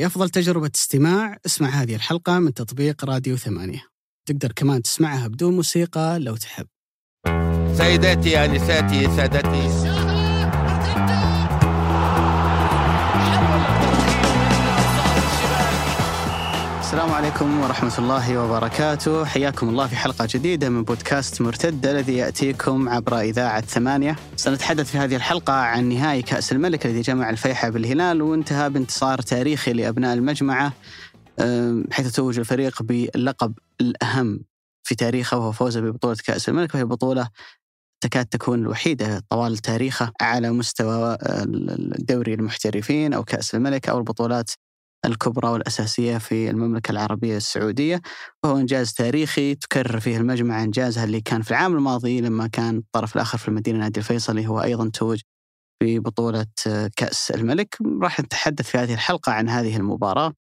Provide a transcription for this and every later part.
لأفضل تجربة استماع. اسمع هذه الحلقة من تطبيق راديو ثمانية. تقدر كمان تسمعها بدون موسيقى لو تحب. سيداتي آنساتي سادتي. السلام عليكم ورحمة الله وبركاته. حياكم الله في حلقة جديدة من بودكاست مرتد الذي يأتيكم عبر إذاعة ثمانية. سنتحدث في هذه الحلقة عن نهائي كأس الملك الذي جمع الفيحة بالهلال وانتهى بانتصار تاريخي لأبناء المجمعة حيث توج الفريق باللقب الأهم في تاريخه وهو فوزه ببطولة كأس الملك. وهي بطولة تكاد تكون الوحيدة طوال تاريخه على مستوى الدوري المحترفين أو كأس الملك أو البطولات الكبرى والأساسية في المملكة العربية السعودية وهو إنجاز تاريخي تكرر فيه المجمع إنجازها اللي كان في العام الماضي لما كان الطرف الآخر في المدينة نادي الفيصلي هو أيضا توج ببطولة كأس الملك. راح نتحدث في هذه الحلقة عن هذه المباراة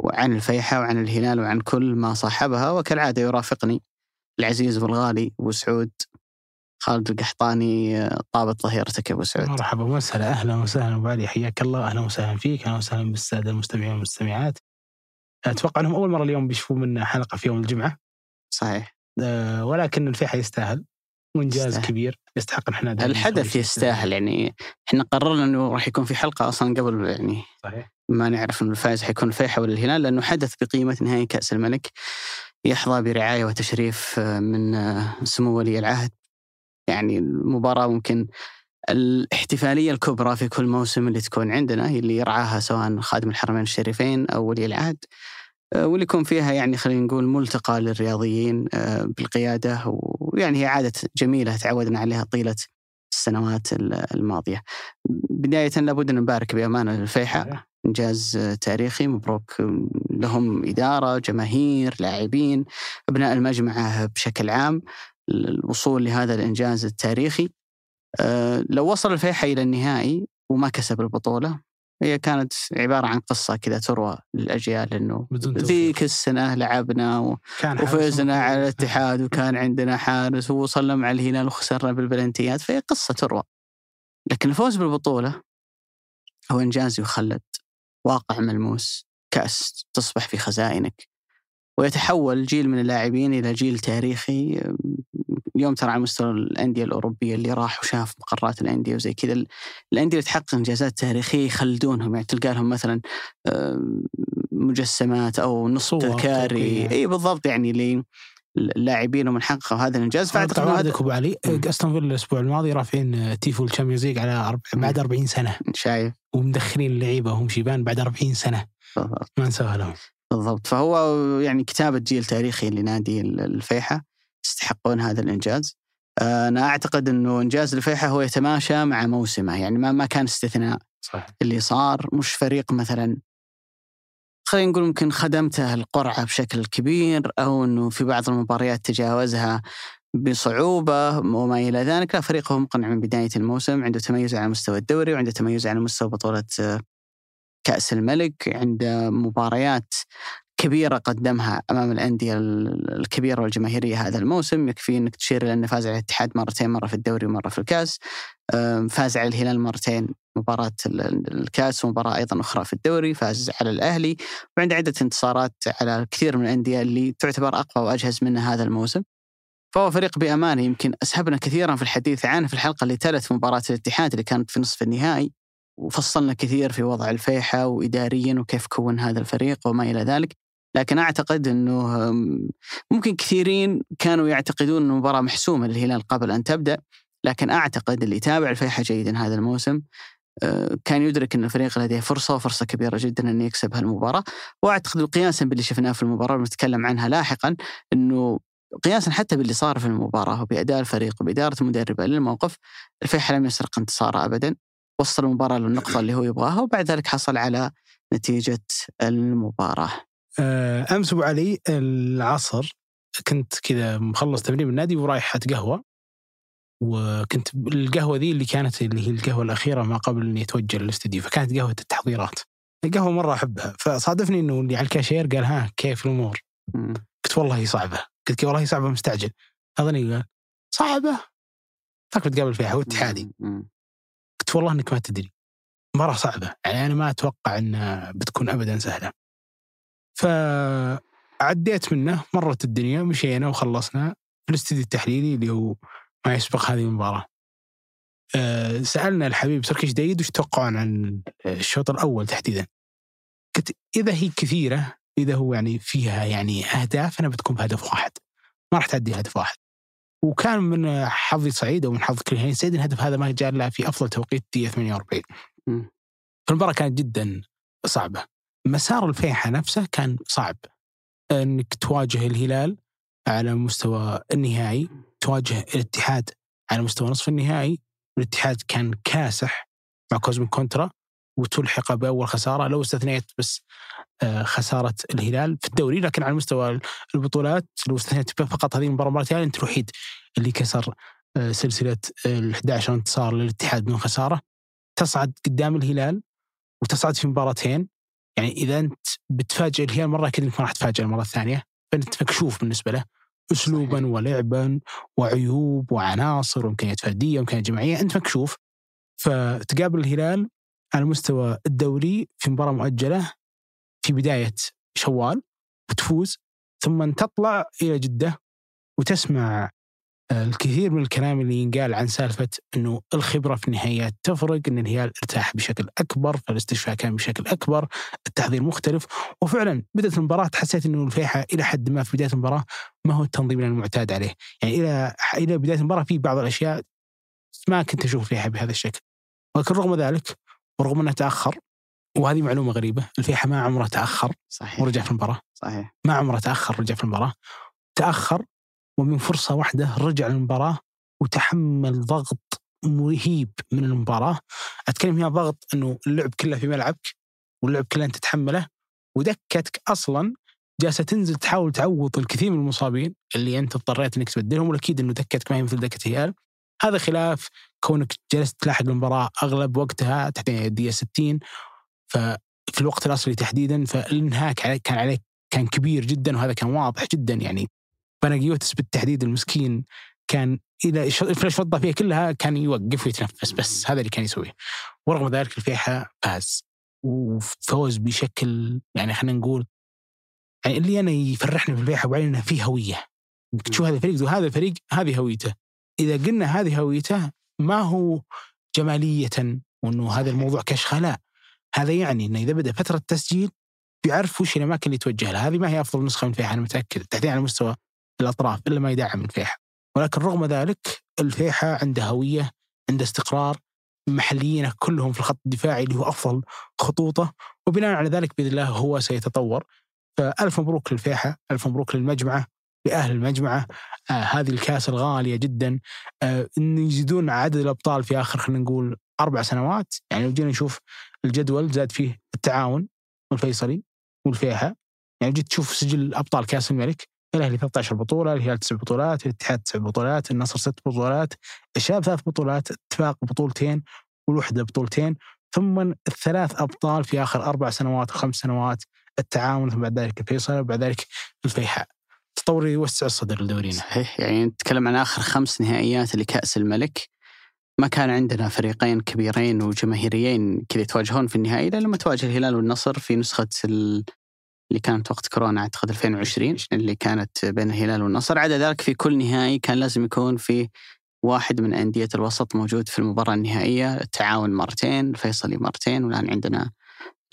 وعن الفيحة وعن الهلال وعن كل ما صاحبها وكالعادة يرافقني العزيز والغالي أبو سعود. خالد القحطاني طابت ظهيرتك يا أبو سعود. مرحبا وسهلا أهلا وسهلا أبو علي حياك الله. أهلا وسهلا فيك أهلا وسهلا بالسادة المستمعين والمستمعات. أتوقع أنهم أول مرة اليوم بيشوفوا منا حلقة في يوم الجمعة. صحيح. أه ولكن الفيحة يستاهل. وانجاز يستاهل. كبير. يستحق إن إحنا الحدث يستاهل. يعني إحنا قررنا إنه راح يكون في حلقة أصلا قبل يعني صحيح. ما نعرف إنه الفائز حيكون الفيحة ولا الهلال لأنه حدث بقيمة نهائي كأس الملك يحظى برعاية وتشريف من سمو ولي العهد. يعني المباراة ممكن الاحتفالية الكبرى في كل موسم اللي تكون عندنا هي اللي يرعاها سواء خادم الحرمين الشريفين أو ولي العهد آه، واللي يكون فيها يعني خلينا نقول ملتقى للرياضيين آه، بالقيادة ويعني هي عادة جميلة تعودنا عليها طيلة السنوات الماضية. بداية لابد أن نبارك بامانه للفيحة صحيح. إنجاز تاريخي مبروك لهم إدارة جماهير لاعبين أبناء المجمعه بشكل عام الوصول لهذا الإنجاز التاريخي آه، لو وصل الفيحة إلى النهائي وما كسب البطولة هي كانت عبارة عن قصة كذا تروى للأجيال إنه بدون توفيق. ذيك السنة لعبنا و... وفزنا. على الاتحاد وكان عندنا حارس ووصلنا مع الهلال وخسرنا بالبلنتيات فهي قصة تروى لكن الفوز بالبطولة هو إنجاز يخلد واقع ملموس كأس تصبح في خزائنك ويتحول جيل من اللاعبين إلى جيل تاريخي اليوم ترى على مستوى الأندية الأوروبية اللي راح وشاف مقرات الأندية وزي كذا الأندية اللي تحقق إنجازات تاريخية يخلدونهم يعني تلقى لهم مثلا مجسمات أو نص تذكاري. إي بالضبط يعني ل- اللاعبين ومن حققوا هذا الإنجاز. فأعتقد عندك ابو علي مم. أستون فيلا الأسبوع الماضي رافعين تيفو ال Champions League على أربع بعد 40 سنة. هذا شايف. ومدخلين اللعيبة وهم شيبان بعد 40 سنة. بالضبط. ما نسوها لهم. بالضبط. فهو يعني كتابة جيل تاريخي لنادي ال- الفيحة. يستحقون هذا الإنجاز. آه، أنا أعتقد أنه إنجاز الفيحة هو يتماشى مع موسمه يعني ما ما كان استثناء صح. اللي صار. مش فريق مثلا خلينا نقول ممكن خدمته القرعة بشكل كبير أو أنه في بعض المباريات تجاوزها بصعوبة وما إلى ذلك. لا فريق هو مقنع من بداية الموسم عنده تميز على مستوى الدوري وعنده تميز على مستوى بطولة آه، كأس الملك عنده مباريات كبيرة قدمها أمام الأندية ال- الكبيرة والجماهيرية هذا الموسم يكفي أنك تشير إلى أنه فاز على الاتحاد مرتين مرة في الدوري ومرة في الكأس. أم، فاز على الهلال مرتين مباراة ال- ال- الكأس ومباراة أيضا أخرى في الدوري فاز على الأهلي. وعنده عدة انتصارات على كثير من الأندية اللي تعتبر أقوى وأجهز منه هذا الموسم. فهو فريق بأمانة يمكن أسهبنا كثيرا في الحديث عنه في الحلقة اللي تلت مباراة الاتحاد اللي كانت في نصف النهائي. وفصلنا كثير في وضع الفيحة وإداريا وكيف كون هذا الفريق وما إلى ذلك. لكن أعتقد أنه أم، ممكن كثيرين كانوا يعتقدون أن المباراة محسومة للهلال قبل أن تبدأ لكن أعتقد اللي يتابع الفيحة جيدا هذا الموسم آه، كان يدرك أن الفريق لديه فرصة وفرصة كبيرة جدا أن يكسب هالمباراة. وأعتقد قياسا باللي شفناه في المباراة بنتكلم عنها لاحقا أنه قياسا حتى باللي صار في المباراة وبأداء الفريق وبإدارة المدربة للموقف الفيحة لم يسرق انتصاره أبدا وصل المباراة للنقطة اللي هو يبغاها وبعد ذلك حصل على نتيجة المباراة. آه، أمس أبو علي العصر كنت كذا مخلص تمرين من النادي ورايح اتقهوى وكنت القهوة ذي اللي كانت اللي هي القهوة الأخيرة ما قبل إني أتوجه للاستديو فكانت قهوة التحضيرات. القهوة مرة أحبها. فصادفني إنه اللي على الكاشير قال ها كيف الأمور؟ قلت والله هي صعبة. قلت والله هي صعبة مستعجل. أظني قال صعبة؟ فاك بتقابل فيها هو اتحادي. قلت والله إنك ما تدري مباراة صعبة. يعني أنا ما أتوقع أنها بتكون أبدا سهلة. فعديت منه مرت الدنيا مشينا وخلصنا في الاستديو التحليلي اللي هو ما يسبق هذه المباراة. أه سألنا الحبيب سركش دايد وش توقعون عن الشوط الأول تحديدا؟ قلت إذا هي كثيرة إذا هو يعني فيها يعني أهداف أنا بتكون بهدف واحد. ما راح تعدي هدف واحد. وكان من حظي سعيد أو من حظ كل سعيد الهدف هذا ما جاء إلا في أفضل توقيت دقيقة 48 مم. فالمباراة كانت جدا صعبة. مسار الفيحة نفسه كان صعب. إنك تواجه الهلال على مستوى النهائي تواجه الاتحاد على مستوى نصف النهائي. الاتحاد كان كاسح مع كوزمين كونترا وتلحق بأول خسارة. لو استثنيت بس آه، خسارة الهلال في الدوري لكن على مستوى البطولات لو استثنيت فقط هذه المباراة مرتين أنت الوحيد اللي كسر آه، سلسلة ال 11 انتصار للاتحاد بدون خسارة. تصعد قدام الهلال وتصعد في مباراتين. يعني إذا أنت بتفاجئ الهلال مرة أكيد أنك ما راح تفاجئ المرة الثانية فأنت مكشوف بالنسبة له اسلوبا. ولعبا وعيوب وعناصر وإمكانيات فردية وإمكانيات جماعية أنت مكشوف فتقابل الهلال على مستوى الدوري في مباراة مؤجلة في بداية شوال وتفوز ثم تطلع إلى جدة وتسمع الكثير من الكلام اللي ينقال عن سالفة إنه الخبرة في النهايات تفرق إن الهلال ارتاح بشكل أكبر فالاستشفاء كان بشكل أكبر التحضير مختلف وفعلا بدأت المباراة حسيت إنه الفيحة إلى حد ما في بداية المباراة ما هو التنظيم المعتاد عليه. يعني إلى إلى بداية المباراة في بعض الأشياء ما كنت أشوف الفيحة بهذا الشكل. ولكن رغم ذلك ورغم إنه تأخر وهذه معلومة غريبة الفيحة ما عمره تأخر صحيح. ورجع في المباراة. صحيح. ما عمره تأخر ورجع في المباراة. تأخر ومن فرصة واحدة رجع للمباراة وتحمل ضغط مهيب من المباراة. أتكلم هنا ضغط أنه اللعب كله في ملعبك واللعب كله أنت تتحمله ودكتك أصلا جالسة تنزل تحاول تعوض الكثير من المصابين اللي أنت اضطريت أنك تبدلهم والأكيد أنه دكتك ما هي مثل دكة هلال هذا خلاف كونك جلست تلاحق المباراة أغلب وقتها تحت الدقيقة 60 ففي الوقت الأصلي تحديدا فالإنهاك عليك كان عليك كان كبير جدا وهذا كان واضح جدا يعني بناجيوتس بالتحديد المسكين كان إذا الفلاش فضه فيها كلها كان يوقف ويتنفس بس هذا اللي كان يسويه. ورغم ذلك الفيحة فاز. وفوز بشكل يعني خلينا نقول يعني اللي أنا يفرحني في الفيحة وبعدين انه في هوية. تشوف هذا الفريق وهذا الفريق هذه هويته. إذا قلنا هذه هويته ما هو جمالية وإنه هذا الموضوع كشخة لا. هذا يعني إنه إذا بدأ فترة تسجيل بيعرف وش الأماكن اللي يتوجه لها. هذه ما هي أفضل نسخة من الفيحة أنا متأكد. تحديدا على مستوى الأطراف إلا ما يدعم الفيحة. ولكن رغم ذلك الفيحة عنده هوية عنده استقرار محليين كلهم في الخط الدفاعي اللي هو أفضل خطوطة. وبناء على ذلك بإذن الله هو سيتطور. فألف مبروك للفيحة ألف مبروك للمجمعة لأهل المجمعة. آه هذه الكاس الغالية جدا. آه إن يزيدون عدد الأبطال في آخر خلينا نقول أربع سنوات. يعني لو جينا نشوف الجدول زاد فيه التعاون والفيصلي والفيحة. يعني جيت تشوف سجل أبطال كأس الملك. الاهلي 13 بطولة، الهلال تسع بطولات، الاتحاد تسع بطولات، النصر ست بطولات، الشباب ثلاث بطولات، اتفاق بطولتين والوحدة بطولتين، ثم الثلاث أبطال في آخر أربع سنوات وخمس سنوات، التعاون ثم بعد ذلك الفيصل وبعد ذلك الفيحاء. تطور يوسع الصدر لدورينا. صحيح يعني نتكلم عن آخر خمس نهائيات لكأس الملك ما كان عندنا فريقين كبيرين وجماهيريين كذا يتواجهون في النهائي إلا لما تواجه الهلال والنصر في نسخة اللي كانت وقت كورونا أعتقد 2020 اللي كانت بين الهلال والنصر. عدا ذلك في كل نهائي كان لازم يكون في واحد من أندية الوسط موجود في المباراة النهائية. التعاون مرتين الفيصلي مرتين والآن عندنا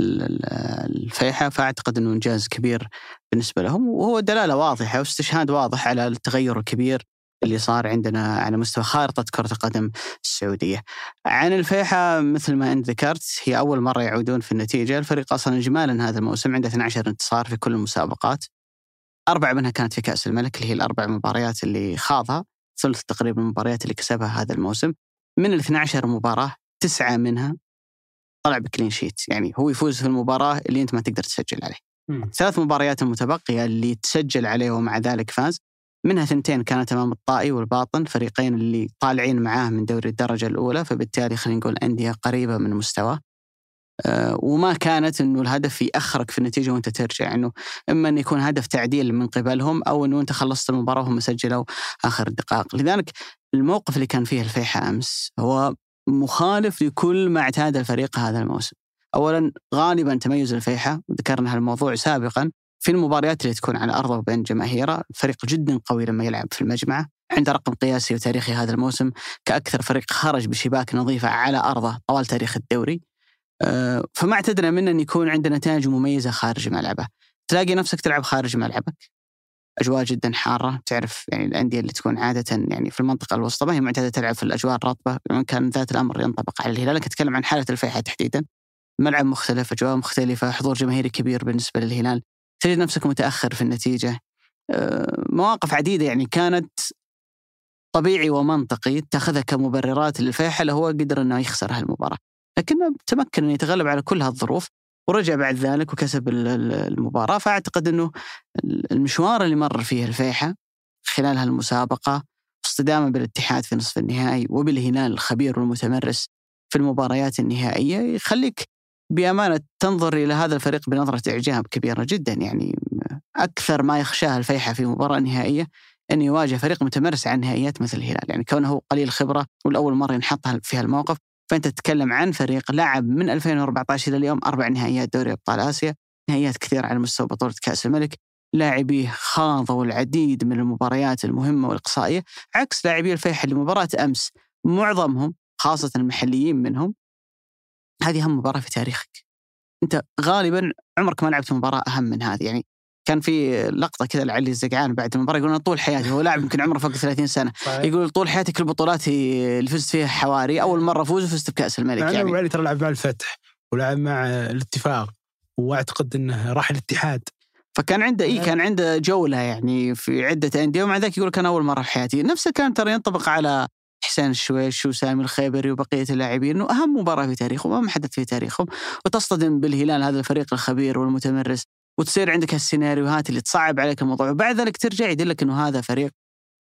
الفيحة. فأعتقد أنه إنجاز كبير بالنسبة لهم. وهو دلالة واضحة واستشهاد واضح على التغير الكبير اللي صار عندنا على مستوى خارطة كرة القدم السعودية. عن الفيحة مثل ما أنت ذكرت هي أول مرة يعودون في النتيجة. الفريق أصلا إجمالا هذا الموسم عنده 12 انتصار في كل المسابقات. أربعة منها كانت في كأس الملك اللي هي الأربع مباريات اللي خاضها ثلث تقريبا المباريات اللي كسبها هذا الموسم. من ال 12 مباراة تسعة منها طلع بكلين شيت يعني هو يفوز في المباراة اللي أنت ما تقدر تسجل عليه. ثلاث مباريات المتبقية اللي تسجل عليه ومع ذلك فاز. منها ثنتين كانت أمام الطائي والباطن فريقين اللي طالعين معاه من دوري الدرجة الأولى فبالتالي خلينا نقول أندية قريبة من مستواه أه وما كانت إنه الهدف ياخرك في النتيجة وأنت ترجع إنه إما إنه يكون هدف تعديل من قبلهم أو إنه أنت خلصت المباراة وهم سجلوا آخر الدقائق، لذلك الموقف اللي كان فيه الفيحة أمس هو مخالف لكل ما اعتاد الفريق هذا الموسم. اولا غالبا تميز الفيحة ذكرنا هالموضوع سابقا في المباريات اللي تكون على أرضه وبين جماهيره، فريق جدا قوي لما يلعب في المجمعه، عنده رقم قياسي وتاريخي هذا الموسم كأكثر فريق خرج بشباك نظيفه على أرضه طوال تاريخ الدوري. آه، فما اعتدنا منه أن يكون عنده نتائج مميزة خارج ملعبه. تلاقي نفسك تلعب خارج ملعبك أجواء جدا حارة تعرف يعني الأندية اللي تكون عادة يعني في المنطقة الوسطى ما هي معتادة تلعب في الأجواء الرطبة كان ذات الأمر ينطبق على الهلال لكن اتكلم عن حالة الفيحة تحديدا ملعب مختلف أجواء مختلفة حضور جماهيري كبير بالنسبة للهلال تجد نفسك متأخر في النتيجة. آه، مواقف عديدة يعني كانت طبيعي ومنطقي تاخذها كمبررات للفيحة اللي هو قدر إنه يخسر هالمباراة. لكنه تمكن إنه يتغلب على كل هالظروف ورجع بعد ذلك وكسب المباراة. فأعتقد أنه المشوار اللي مر فيه الفيحة خلال هالمسابقة اصطدامه بالاتحاد في نصف النهائي وبالهلال الخبير والمتمرس في المباريات النهائية يخليك بأمانة تنظر إلى هذا الفريق بنظرة إعجاب كبيرة جدا. يعني أكثر ما يخشاه الفيحة في مباراة نهائية أن يواجه فريق متمرس عن نهائيات مثل الهلال. يعني كونه قليل خبرة والأول مرة ينحط في هالموقف فأنت تتكلم عن فريق لعب من 2014 إلى اليوم أربع نهائيات دوري أبطال آسيا، نهائيات كثيره على مستوى بطولة كأس الملك، لاعبيه خاضوا العديد من المباريات المهمة والإقصائية، عكس لاعبي الفيحة لمباراه أمس معظمهم خاصة المحليين منهم هذه أهم مباراة في تاريخك. أنت غالبا عمرك ما لعبت مباراة أهم من هذه. يعني كان في لقطة كذا لعلي الزقعان بعد المباراة يقول طول حياتي هو لاعب يمكن عمره فوق 30 سنة. يقول طول حياتي كل البطولات اللي فزت فيها حواري أول مرة أفوز وفزت بكأس الملك يعني. ابو علي ترى لعب مع الفتح ولعب مع الاتفاق وأعتقد إنه راح الاتحاد. فكان عنده إي كان عنده جولة يعني في عدة أندية ومع ذلك يقول كان أول مرة في حياتي. نفسه كان ترى ينطبق على حسين الشويش وسامي الخيبري وبقية اللاعبين انه اهم مباراة في تاريخهم وأهم حدث في تاريخهم وتصطدم بالهلال هذا الفريق الخبير والمتمرس وتصير عندك هالسيناريوهات اللي تصعب عليك الموضوع وبعد ذلك ترجع يدلك إنه هذا فريق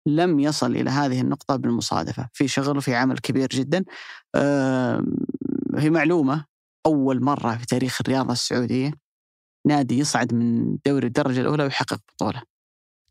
لم يصل إلى هذه النقطة بالمصادفة في شغل وفي عمل كبير جدا. هي معلومة أول مرة في تاريخ الرياضة السعودية نادي يصعد من دوري الدرجة الأولى ويحقق بطولة.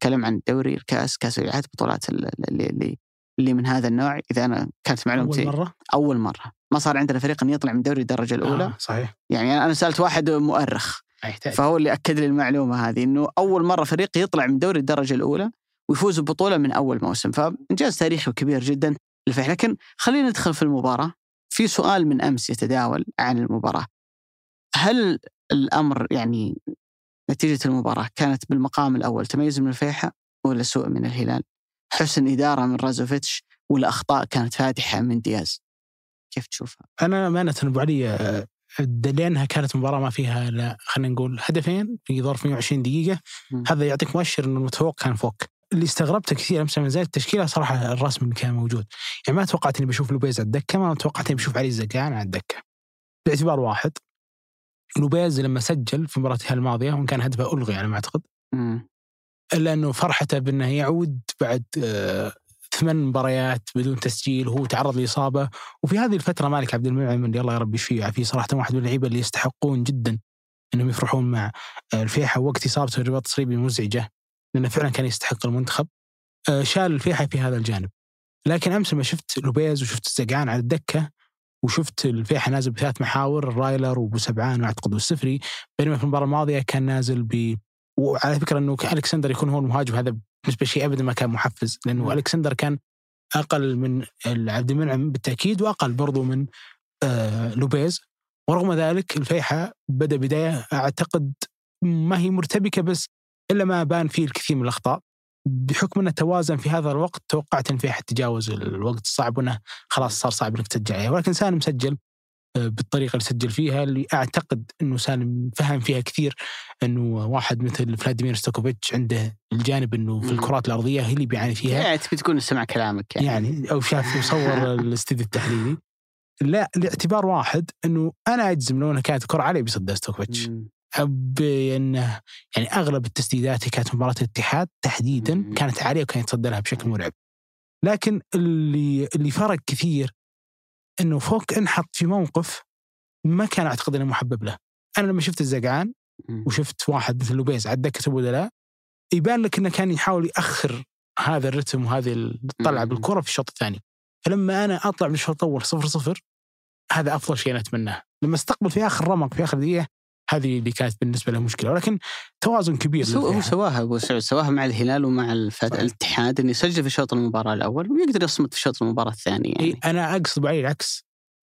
تكلم عن دوري الكأس كأس الاتحاد بطولات اللي, اللي اللي من هذا النوع إذا أنا كانت معلومتي أول مرة؟ أول مرة. ما صار عندنا فريق إن يطلع من دوري الدرجة الأولى. آه صحيح. يعني أنا سألت واحد مؤرخ. يحتاج. فهو اللي أكد لي المعلومة هذه إنه أول مرة فريق يطلع من دوري الدرجة الأولى ويفوز ببطولة من أول موسم. فإنجاز تاريخي كبير جدا للفيح لكن خلينا ندخل في المباراة. في سؤال من أمس يتداول عن المباراة. هل الأمر يعني نتيجة المباراة كانت بالمقام الأول تميز من الفيحة ولا سوء من الهلال؟ حسن إدارة من رازوفيتش ولا اخطاء كانت فادحه من دياز. كيف تشوفها؟ أنا أمانة أبو علي لانها كانت مباراة ما فيها لا خلينا نقول هدفين في ظرف 120 دقيقة. م. هذا يعطيك مؤشر انه المتفوق كان فوق. اللي استغربته كثير أمس من زي التشكيلة صراحة الرسمي اللي كان موجود. يعني ما توقعت إني بشوف لوبيز على الدكه ما توقعت إني بشوف علي الزقعان على الدكه باعتبار واحد لوبيز لما سجل في مباراه الماضية وإن كان هدفه ألغي على ما أعتقد. الا انه فرحته بأنه يعود بعد آه ثمان مباريات بدون تسجيل وهو تعرض لإصابة. وفي هذه الفترة مالك عبد المنعم اللي الله يا رب يشفيه ويعافيه صراحة واحد من اللعيبة اللي يستحقون جدا إنهم يفرحون مع الفيحة وقت إصابته الرباط الصليبي مزعجه لأنه فعلا كان يستحق المنتخب آه، شال الفيحة في هذا الجانب. لكن أمس لما شفت لوبيز وشفت الزقعان على الدكة وشفت الفيحة نازل بثلاث محاور الرايلر وأبو سبعان وأعتقد والسفري بينما في المباراة الماضية كان نازل ب وعلى فكرة إنه الكسندر يكون هو المهاجم هذا بالنسبة شيء ابدا ما كان محفز لأنه ألكسندر كان أقل من عبد المنعم بالتأكيد وأقل برضو من آه لوبيز. ورغم ذلك الفيحة بدأ بداية أعتقد ما هي مرتبكة بس إلا ما بان فيه الكثير من الأخطاء. بحكم إنه توازن في هذا الوقت توقعت إن الفيحة تجاوز الوقت الصعب وانه خلاص صار صعب إنك ترجع ولكن سالم سجل. بالطريقة اللي سجل فيها اللي أعتقد إنه سالم فهم فيها كثير إنه واحد مثل فلاديمير ستوكوفيتش عنده الجانب إنه في الكرات الأرضية هي اللي بيعاني فيها. يعني تبي تكون سمع كلامك يعني, يعني أو شاف وصور الاستديو التحليلي. لا لاعتبار واحد إنه أنا أجزم لو انها كانت كرة علي بيصدها ستوكوفيتش. بانه يعني أغلب التسديدات كانت مباراة الاتحاد تحديدا. كانت عاليه وكان يتصدى لها بشكل مرعب. لكن اللي اللي فرق كثير إنه فوق انحط في موقف ما كان أعتقد إنه محبب له. أنا لما شفت الزقعان وشفت واحد مثل لوبيز على دكه البدلاء يبان لك إنه كان يحاول يأخر هذا الرتم وهذه الطلعه بالكرة في الشوط الثاني. فلما أنا أطلع من الشوط الأول صفر صفر هذا أفضل شيء أنا أتمناه لما استقبل في آخر رمق في آخر دقيقة هذه اللي كانت بالنسبة له مشكلة ولكن توازن كبير هو هو. سواها أبو سعود سواها مع الهلال ومع الفت... الاتحاد إنه يسجل في شوط المباراة الأول ويقدر يصمد في شوط المباراة الثاني يعني إيه أنا أقصد عليه العكس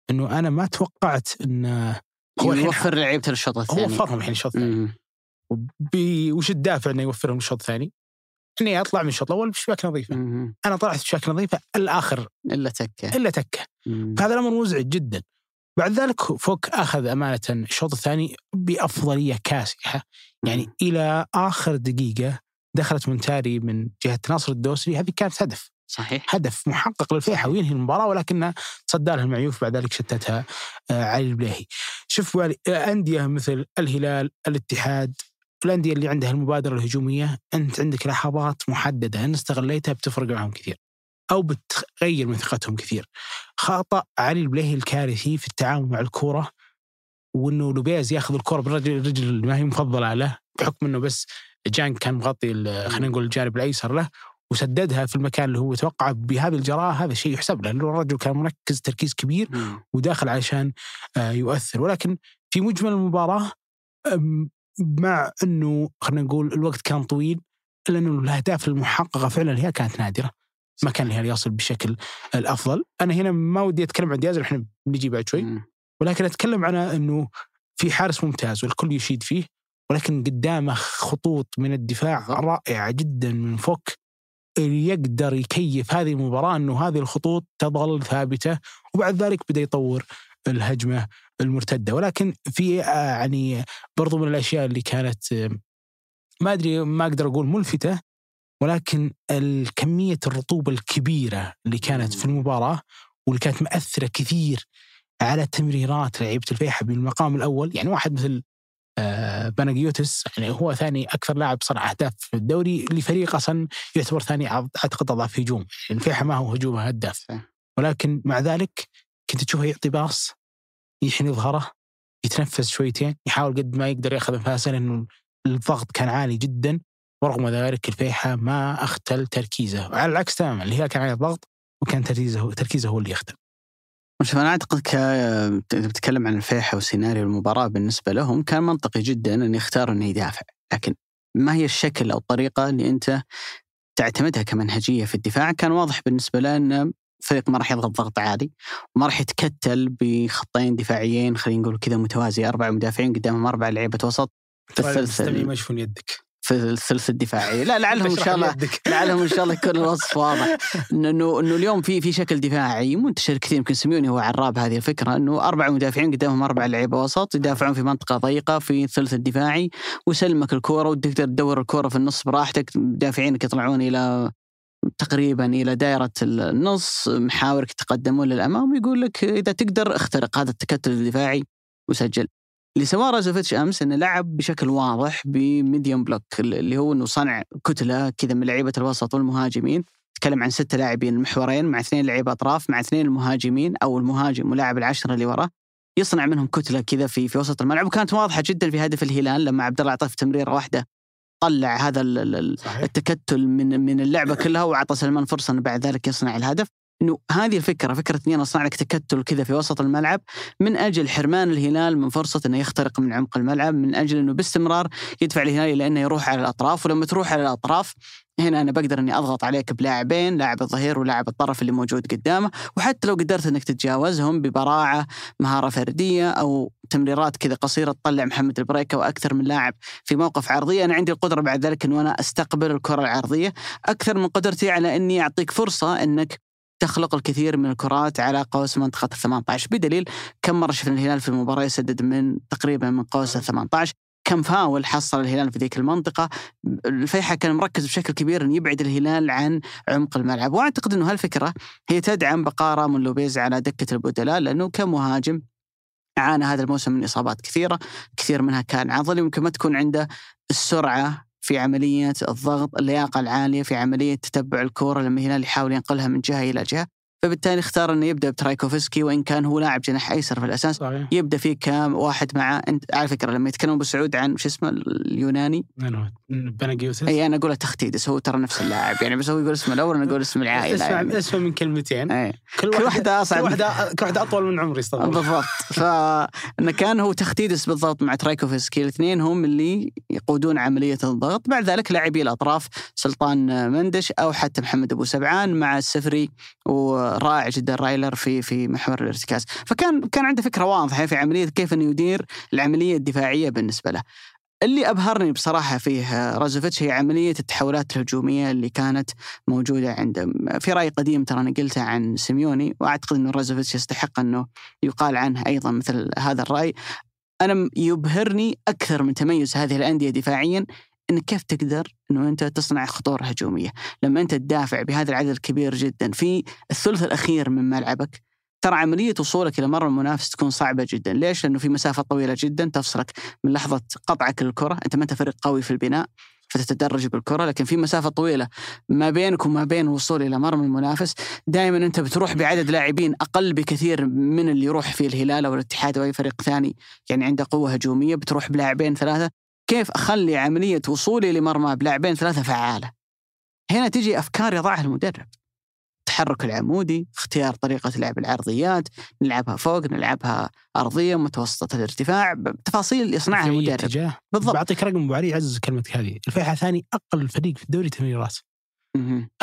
إنه أنا ما توقعت إن هو يوفر لعيبته للشوط هو الثاني وفرهم الحين الشوط الثاني وش الدافع إنه يوفرهم الشوط الثاني؟ إني أطلع من الشوط الأول بشباك نظيفه، مم. أنا طلعت بشباك نظيفه الآخر إلا تكه إلا تكه، مم. فهذا الأمر مزعج جدا. بعد ذلك فوك أخذ أمانة الشوط الثاني بأفضلية كاسحة، يعني مم. إلى آخر دقيقة دخلت مونتاري من جهة ناصر الدوسري. هذه كانت هدف، صحيح. هدف محقق للفيحة وينهي المباراة ولكنه صدى لها المعيوف. بعد ذلك شتتها آه، علي البليهي. شوف آه، أندية مثل الهلال، الاتحاد، الأندية اللي عندها المبادرة الهجومية أنت عندك لحظات محددة أن استغليتها بتفرق معهم كثير. أو بتغير من ثقتهم كثير. خطا علي البليهي الكارثي في التعامل مع الكورة وإنه لوبيز ياخذ الكورة بالرجل الرجل اللي ما هي مفضلة له بحكم إنه بس جان كان مغطي خلينا نقول الجانب الأيسر له وسددها في المكان اللي هو توقع بهذه الجراءة هذا شيء يحسب له لأنه الرجل كان مركز تركيز كبير. وداخل علشان آه، يؤثر ولكن في مجمل المباراة مع إنه خلينا نقول الوقت كان طويل الا انه الاهداف المحققة فعلا هي كانت نادرة ما كان الهلال يصل بشكل الأفضل. أنا هنا ما ودي أتكلم عن دياز إحنا بنجي بعد شوي. ولكن أتكلم عن إنه في حارس ممتاز والكل يشيد فيه ولكن قدامه خطوط من الدفاع رائعة جدا من فوك اللي يقدر يكيف هذه المباراة إنه هذه الخطوط تظل ثابتة وبعد ذلك بدأ يطور الهجمة المرتدة. ولكن في آه، يعني برضو من الأشياء اللي كانت آه، ما أدري ما أقدر أقول ملفتة ولكن الكمية الرطوبة الكبيرة اللي كانت في المباراة واللي كانت مأثرة كثير على تمريرات لعيبة الفيحة بالمقام الأول يعني واحد مثل آه، بناجيوتس يعني هو ثاني أكثر لاعب صنع أهداف في الدوري لفريق أصلا يعتبر ثاني أعتقد أضعف هجوم يعني الفيحة ما هو هجومه هداف. ولكن مع ذلك كنت تشوفه يعطي باص يحني ظهره يتنفس شويتين يحاول قد ما يقدر يأخذ أنفاسه لأنه الضغط كان عالي جدا. ورغم ذلك الفيحة ما أختل تركيزه على العكس تماما الهلال كان عليه ضغط وكان تركيزه تركيزه هو اللي يختل. شوف أنا أعتقد ك إذا بتتكلم عن الفيحة وسيناريو المباراة بالنسبة لهم كان منطقي جدا إن يختاروا إنه يدافع، لكن ما هي الشكل أو الطريقة اللي أنت تعتمدها كمنهجية في الدفاع؟ كان واضح بالنسبة له إن الفريق ما راح يضغط ضغط عالي وما راح يتكتل بخطين دفاعيين خلينا نقول كذا متوازي أربع مدافعين قدامهم أربع لعيبة وسط. في الثلث المستمعين ما يشوفون يدك. في الثلث الدفاعي، لا لعلهم إن شاء الله. لعلهم إن شاء الله يكون الوصف واضح. انه انه اليوم في في شكل دفاعي منتشر كثير. يمكن سيميوني هو عراب هذه الفكرة. إنه أربع مدافعين قدامهم أربع لعيبة وسط يدافعون في منطقة ضيقة في الثلث الدفاعي ويسلمك الكورة وتقدر تدور الكورة في النص براحتك. مدافعينك يطلعون إلى تقريبا إلى دائرة النص. محاورك يتقدمون للأمام ويقول لك إذا تقدر اخترق هذا التكتل الدفاعي وسجل. اللي سواه رازوفيتش أمس إنه لعب بشكل واضح ب medium block اللي هو إنه صنع كتلة كذا من لعيبة الوسط والمهاجمين. تكلم عن ستة لاعبين المحورين مع اثنين لعيبة أطراف مع اثنين المهاجمين أو المهاجم ولاعب العشرة اللي وراه يصنع منهم كتلة كذا في في وسط الملعب وكانت واضحة جدا في هدف الهلال لما عبد الله عطيف تمريرة واحدة طلع هذا التكتل من من اللعبة كلها واعطى سلمان فرصة إنه بعد ذلك يصنع الهدف. إنه هذه الفكرة فكرة إني أنا أصنع لك تكتل كذا في وسط الملعب من أجل حرمان الهلال من فرصة إنه يخترق من عمق الملعب من أجل إنه باستمرار يدفع الهلال إلى إنه يروح على الأطراف ولما تروح على الأطراف هنا أنا بقدر إني أضغط عليك بلاعبين لاعب الظهير ولاعب الطرف اللي موجود قدامه وحتى لو قدرت إنك تتجاوزهم ببراعة مهارة فردية أو تمريرات كذا قصيرة تطلع محمد البريكة وأكثر من لاعب في موقف عرضية أنا عندي القدرة بعد ذلك إنه أنا أستقبل الكرة العرضية أكثر من قدرتي على إني أعطيك فرصة إنك تخلق الكثير من الكرات على قوس منطقة ال 18 بدليل كم مرة شفنا الهلال في المباراة يسدد من تقريبا من قوس ال 18 كم فاول حصل الهلال في ذيك المنطقة. الفيحة كان مركز بشكل كبير أن يبعد الهلال عن عمق الملعب. وأعتقد أنه هالفكرة هي تدعم بقاء رامون لوبيز على دكة البدلاء لأنه كمهاجم عانى هذا الموسم من إصابات كثيرة كثير منها كان عضلي ويمكن ما تكون عنده السرعة في عملية الضغط اللياقة العالية في عملية تتبع الكورة لما الهلال يحاول ينقلها من جهة إلى جهة. فبالتالي اختار إنه يبدأ بترايكوفسكي وإن كان هو لاعب جناح أيسر في الأساس صحيح. يبدأ فيه كام واحد معه أنت على فكرة لما يتكلمون بسعود عن شو اسمه اليوناني. من هو؟ بناجيوسس اي أنا أقول تختيدس هو ترى نفس اللاعب. يعني بس هو يقول اسمه الأول أنا أقول اسم العائلة اسمع يعني. اسمه من كلمتين. اي كل كل واحدة كل اصعب واحدة كل واحدة أطول من عمري الله. بالضبط. فانه كان هو تختيدس بالضبط مع ترايكوفسكي الاثنين هم اللي يقودون عملية الضغط. بعد ذلك لاعبي الأطراف سلطان مندش أو حتى محمد أبو سبعان مع السفري ورائع جدا رايلر في في محور الارتكاز. فكان كان عنده فكرة واضحة في عملية كيف إنه يدير العملية الدفاعية بالنسبة له. اللي أبهرني بصراحة فيه رازوفيتش هي عملية التحولات الهجومية اللي كانت موجودة عنده في رأي قديم ترى أنا قلته عن سيميوني وأعتقد إنه رازوفيتش يستحق إنه يقال عنه أيضا مثل هذا الرأي. أنا م- يبهرني أكثر من تميز هذه الأندية دفاعيا انك كيف تقدر إنه أنت تصنع خطوره هجومية، لما أنت تدافع بهذا العدد الكبير جدا في الثلث الأخير من ملعبك ترى عملية وصولك إلى مرمى المنافس تكون صعبة جدا، ليش؟ لأنه في مسافة طويلة جدا تفصلك من لحظة قطعك للكرة، أنت ما أنت فريق قوي في البناء فتتدرج بالكرة، لكن في مسافة طويلة ما بينك وما بين الوصول إلى مرمى المنافس، دائما أنت بتروح بعدد لاعبين أقل بكثير من اللي يروح فيه الهلال أو الاتحاد أو أي فريق ثاني يعني عنده قوة هجومية بتروح بلاعبين ثلاثة، كيف أخلي عملية وصولي لمرمى بلاعبين ثلاثة فعالة؟ هنا تجي أفكار يضعها المدرب. التحرك العمودي، اختيار طريقة لعب العرضيات، نلعبها فوق، نلعبها أرضية متوسطة الارتفاع، تفاصيل يصنعها المدرب. اتجاه بالضبط. بعطيك رقم أبو علي يعزز كلمتك هذه الفيحاء ثاني أقل فريق في الدوري تمريرات.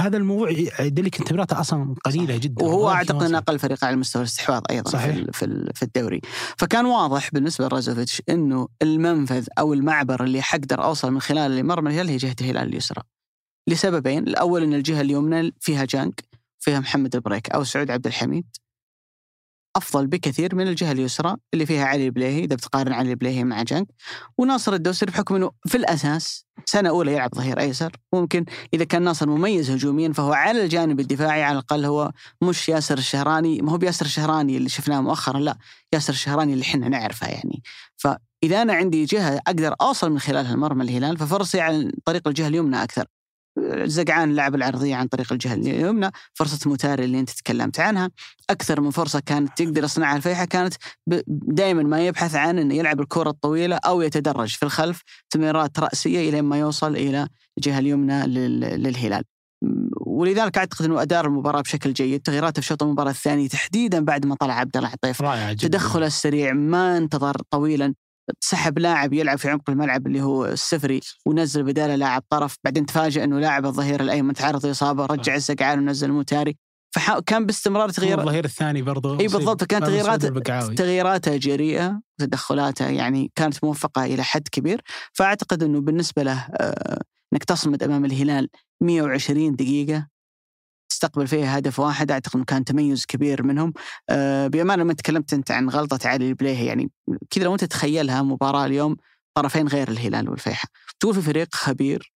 هذا الموضوع يدلك أن تمريراته أصلا قليلة جدا وهو أعتقد أنه مواسم. أقل فريق على مستوى الاستحواذ أيضا صحيح. في في الدوري فكان واضح بالنسبة لرازوفيتش أنه المنفذ أو المعبر اللي حقدر أوصل من خلاله لمرمى الهلال هي جهة الهلال اليسرى لسببين الأول أن الجهة اليمنى فيها جانك فيها محمد البريك أو سعود عبد الحميد. أفضل بكثير من الجهة اليسرى اللي فيها علي البليهي إذا بتقارن علي البليهي مع جانك وناصر الدوسري بحكم إنه في الأساس سنة أولى يلعب ظهير أيسر. ممكن إذا كان ناصر مميز هجوميا فهو على الجانب الدفاعي على الأقل هو مش ياسر الشهراني. ما هو بياسر الشهراني اللي شفناه مؤخرا لا ياسر الشهراني اللي إحنا نعرفه يعني. فإذا أنا عندي جهة أقدر أوصل من خلالها المرمى الهلال ففرصي عن طريق الجهة اليمنى أكثر. زقعان لعب العرضية عن طريق الجهة اليمنى فرصة موتاري اللي أنت تكلمت عنها. أكثر من فرصة كانت تقدر يصنعها الفيحة كانت دائما ما يبحث عن إنه يلعب الكرة الطويلة أو يتدرج في الخلف تمريرات رأسية إلى ما يوصل إلى الجهة اليمنى لل- للهلال. ولذلك أعتقد إنه ادار المباراة بشكل جيد تغييراته في شوط المباراة الثاني تحديدا بعد ما طلع عبد الله عطيف. تدخله السريع ما انتظر طويلا. سحب لاعب يلعب في عمق الملعب اللي هو السفري ونزل بداله لاعب طرف بعدين تفاجئ إنه لاعب الظهير الأيمن تعرض لاصابه رجع الزقعان ونزل موتاري فكان باستمرار تغيير الظهير الثاني برضه إي بالضبط كانت تغييرات تغييراته جريئة تدخلاته يعني كانت موفقة إلى حد كبير. فأعتقد إنه بالنسبة له آه، إنك تصمد أمام الهلال 120 دقيقة تستقبل فيها هدف واحد أعتقد كان تميز كبير منهم. آه، بأمانة لما تكلمت أنت عن غلطة علي البليهي يعني كذا لو أنت تتخيلها مباراة اليوم طرفين غير الهلال والفيحاء تقول في فريق خبير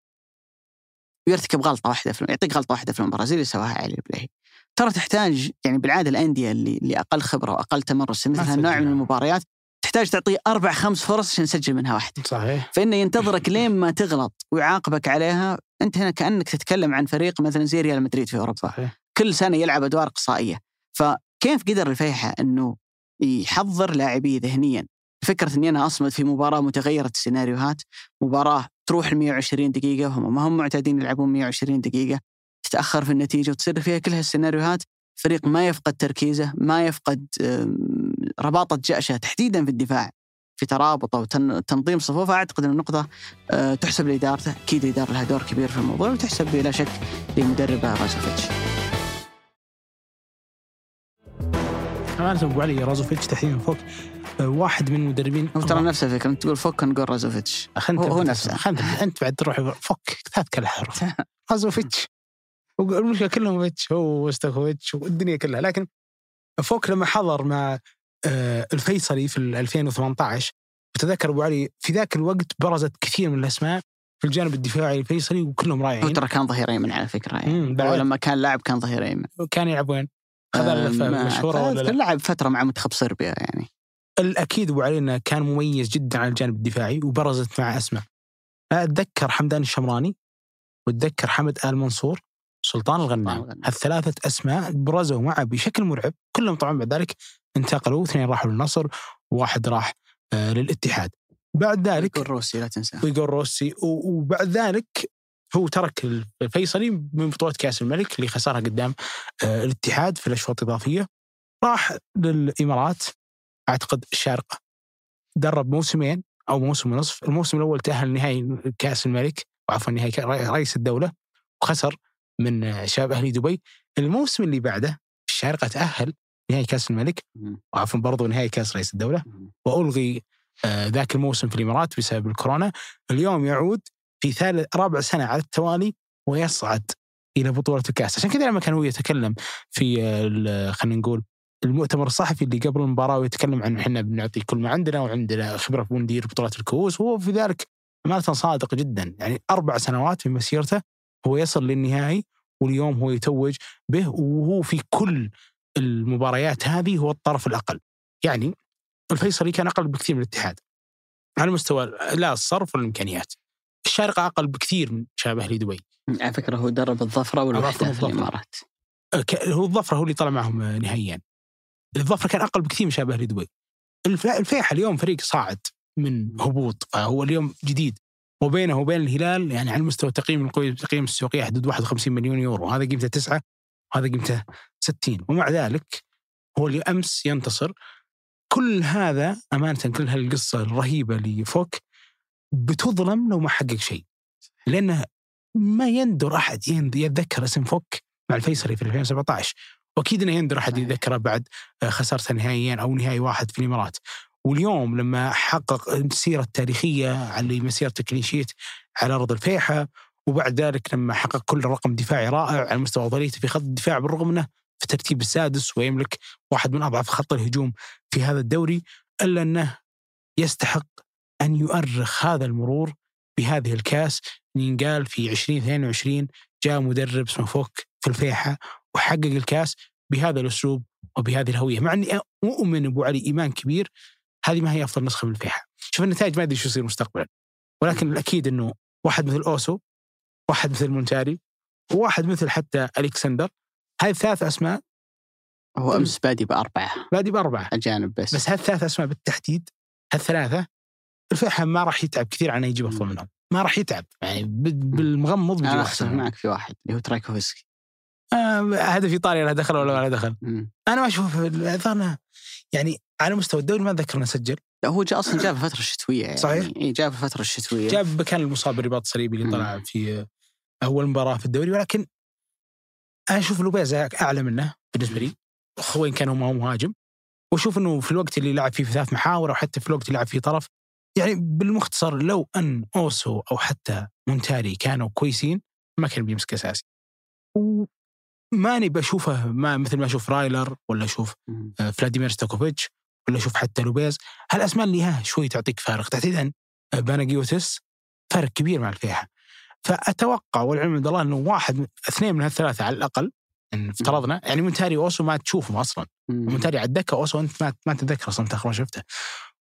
ويرتكب غلطة واحدة في يعطيك غلطة واحدة في المباراة زي اللي سواها علي البليهي. ترى تحتاج يعني بالعادة الأندية اللي اللي أقل خبرة وأقل تمرس مثل ما هالنوع من. المباريات تحتاج تعطيه أربع خمس فرص عشان يسجل منها واحدة. صحيح. فإنه ينتظرك لين ما تغلط ويعاقبك عليها أنت هنا كأنك تتكلم عن فريق مثلا زي ريال مدريد في أوروبا. صحيح. كل سنة يلعب أدوار إقصائية. فكيف قدر الفيحاء إنه يحضر لاعبيه ذهنيا؟ فكرة إني أنا أصمد في مباراة متغيرة السيناريوهات مباراة تروح ل 120 دقيقة وهم ما هم معتادين يلعبون 120 دقيقة تتأخر في النتيجة وتصير فيها كل هالسيناريوهات فريق ما يفقد تركيزه ما يفقد آم، رباطة جأشه تحديدا في الدفاع في ترابطه وتنظيم صفوفه أعتقد أن النقطة آه، تحسب لإدارته أكيد الاداره لها دور كبير في الموضوع وتحسب بلا شك لمدربه رازوفيتش امانه أبو علي رازوفيتش تحديدا فوق آه، واحد من المدربين هو ترى نفس الفكرة أنت تقول فك نقول رازوفيتش هو-. نفسه. أنت بعد تروح فك ثلاث كل حرف رازوفيتش المشكلة كلهم فيتش هو وستوكوفيتش والدنيا كلها. لكن فوك لما حضر مع آه، الفيصلي في ال 2018 وتذكر أبو علي في ذاك الوقت برزت كثير من الأسماء في الجانب الدفاعي الفيصلي وكلهم رائعين. ترى كان ظهير ايمن على فكرة يعني. هو بعد. لما كان لاعب كان ظهير ايمن كان يلعب وين؟ خذ آم، المشهوره ولا لا؟ لعب فترة مع منتخب صربيا يعني. الأكيد أبو علي إنه كان مميز جدا على الجانب الدفاعي وبرزت مع أسماء. أتذكر حمدان الشمراني وأتذكر حمد آل منصور سلطان الغنام. هالثلاثة أسماء برزوا معه بشكل مرعب. كلهم طبعا بعد ذلك انتقلوا اثنين راحوا للنصر وواحد راح آه للاتحاد. بعد ذلك يكون روسي لا تنسى ويجور روسي وبعد ذلك هو ترك الفيصلي من بطولة كأس الملك اللي خسرها قدام آه الاتحاد في الأشواط الإضافية. راح للإمارات أعتقد الشارقة درب موسمين أو موسم ونصف. الموسم الأول تأهل نهائي كأس الملك وعفوا نهائي رئيس الدولة وخسر. من شباب أهلي دبي. الموسم اللي بعده الشارقة تأهل نهائي كأس الملك. وعفوا برضو نهائي كأس رئيس الدولة. مم. وألغي آه، ذاك الموسم في الإمارات بسبب الكورونا. اليوم يعود في ثالث رابع سنة على التوالي ويصعد إلى بطولة الكأس. عشان كذا لما كان هو يتكلم في آه، خلينا نقول المؤتمر الصحفي اللي قبل المباراة ويتكلم عن إحنا بنعطي كل ما عندنا وعندنا خبرة بندير بطولات الكؤوس. وهو في ذلك امانه صادق جدا. يعني أربع سنوات في مسيرته هو يصل للنهائي واليوم هو يتوج به وهو في كل المباريات هذه هو الطرف الأقل. يعني الفيصلي كان أقل بكثير من الاتحاد. على مستوى لا الصرف والإمكانيات. الشارقه أقل بكثير من شباب أهلي دبي على فكرة هو درب الظفرة والوحدة في. الإمارات. ك- هو الظفرة هو اللي طلع معهم نهائيا. الظفرة كان أقل بكثير من شباب أهلي دبي الف- الفيحة اليوم فريق صاعد من هبوط فهو اليوم جديد. وبينه وبين الهلال يعني على مستوى تقييم القوي تقييم السوقيه حدود 51 مليون يورو. هذا قيمته تسعة وهذا قيمته 60 ومع ذلك هو اللي امس ينتصر. كل هذا أمانة كل هالقصة الرهيبة لفوك بتظلم لو ما حقق شيء. لأنه ما يندر أحد يتذكر اسم فوك مع الفيصلي في 2017 وأكيد إنه يندر أحد. يتذكره بعد آه، خسارته نهائيين أو نهائي واحد في الإمارات. واليوم لما حقق السيره التاريخيه على مسيرته كلين شيت على أرض الفيحة وبعد ذلك لما حقق كل رقم دفاعي رائع على مستوى افضليته في خط الدفاع بالرغم انه في الترتيب السادس ويملك واحد من أضعف خط الهجوم في هذا الدوري إلا أنه يستحق أن يؤرخ هذا المرور بهذه الكاس. ينقال في 2022 جاء مدرب اسمه فوك في الفيحة وحقق الكاس بهذا الأسلوب وبهذه الهوية. مع أني اؤمن أبو علي إيمان كبير هذه ما هي أفضل نسخة من الفيحة شوف النتائج ما أدري شو يصير مستقبلا ولكن الأكيد إنه واحد مثل أوسو واحد مثل مونتاري وواحد مثل حتى الكسندر هذه ثلاث أسماء هو أمس بادي بأربعة. بادي بأربعة. اجانب بس, بس هالثلاث أسماء بالتحديد هالثلاثة الفيحة ما راح يتعب كثير عن يجيب أفضل. منهم. ما راح يتعب يعني بالمغمض بيجيب أنا اختلف. معك في واحد اللي هو ترايكوفسكي. آه هدف إيطاليا لا دخل ولا لا دخل. مم. أنا ما أشوف يعني على مستوى الدوري ما أتذكر إنه سجل. لا، هو جاء أصلا جاء في الفترة الشتويه يعني. صحيح. اي جاء في الفترة الشتويه جاب كان المصاب بالرباط الصليبي اللي. طلع في أول مباراة في الدوري ولكن أنا أشوف لوبيز أعلى منه بالنسبة لي. وين كان هو مهاجم. وأشوف إنه في الوقت اللي لعب فيه في ثلاث محاور أو حتى في الوقت اللي لعب فيه طرف يعني بالمختصر لو أن أوسو أو حتى مونتاري كانوا كويسين ما كان بيمسك أساسي. وماني بشوفه ما مثل ما أشوف رايلر ولا أشوف. آه، فلاديمير ستوكوفيتش ولا أشوف حتى لوبيز. هالأسماء اللي ها شوي تعطيك فارق. تحديدا آه، باناجيوتس فارق كبير مع الفيحة. فأتوقع والعلم عند الله إنه واحد اثنين من هالثلاثة على الأقل إن افترضنا يعني مونتاري وأوسو ما تشوفهم أصلا. مونتاري على الدكة أوسو أنت ما ما تتذكر أصلا اخر ما شفته.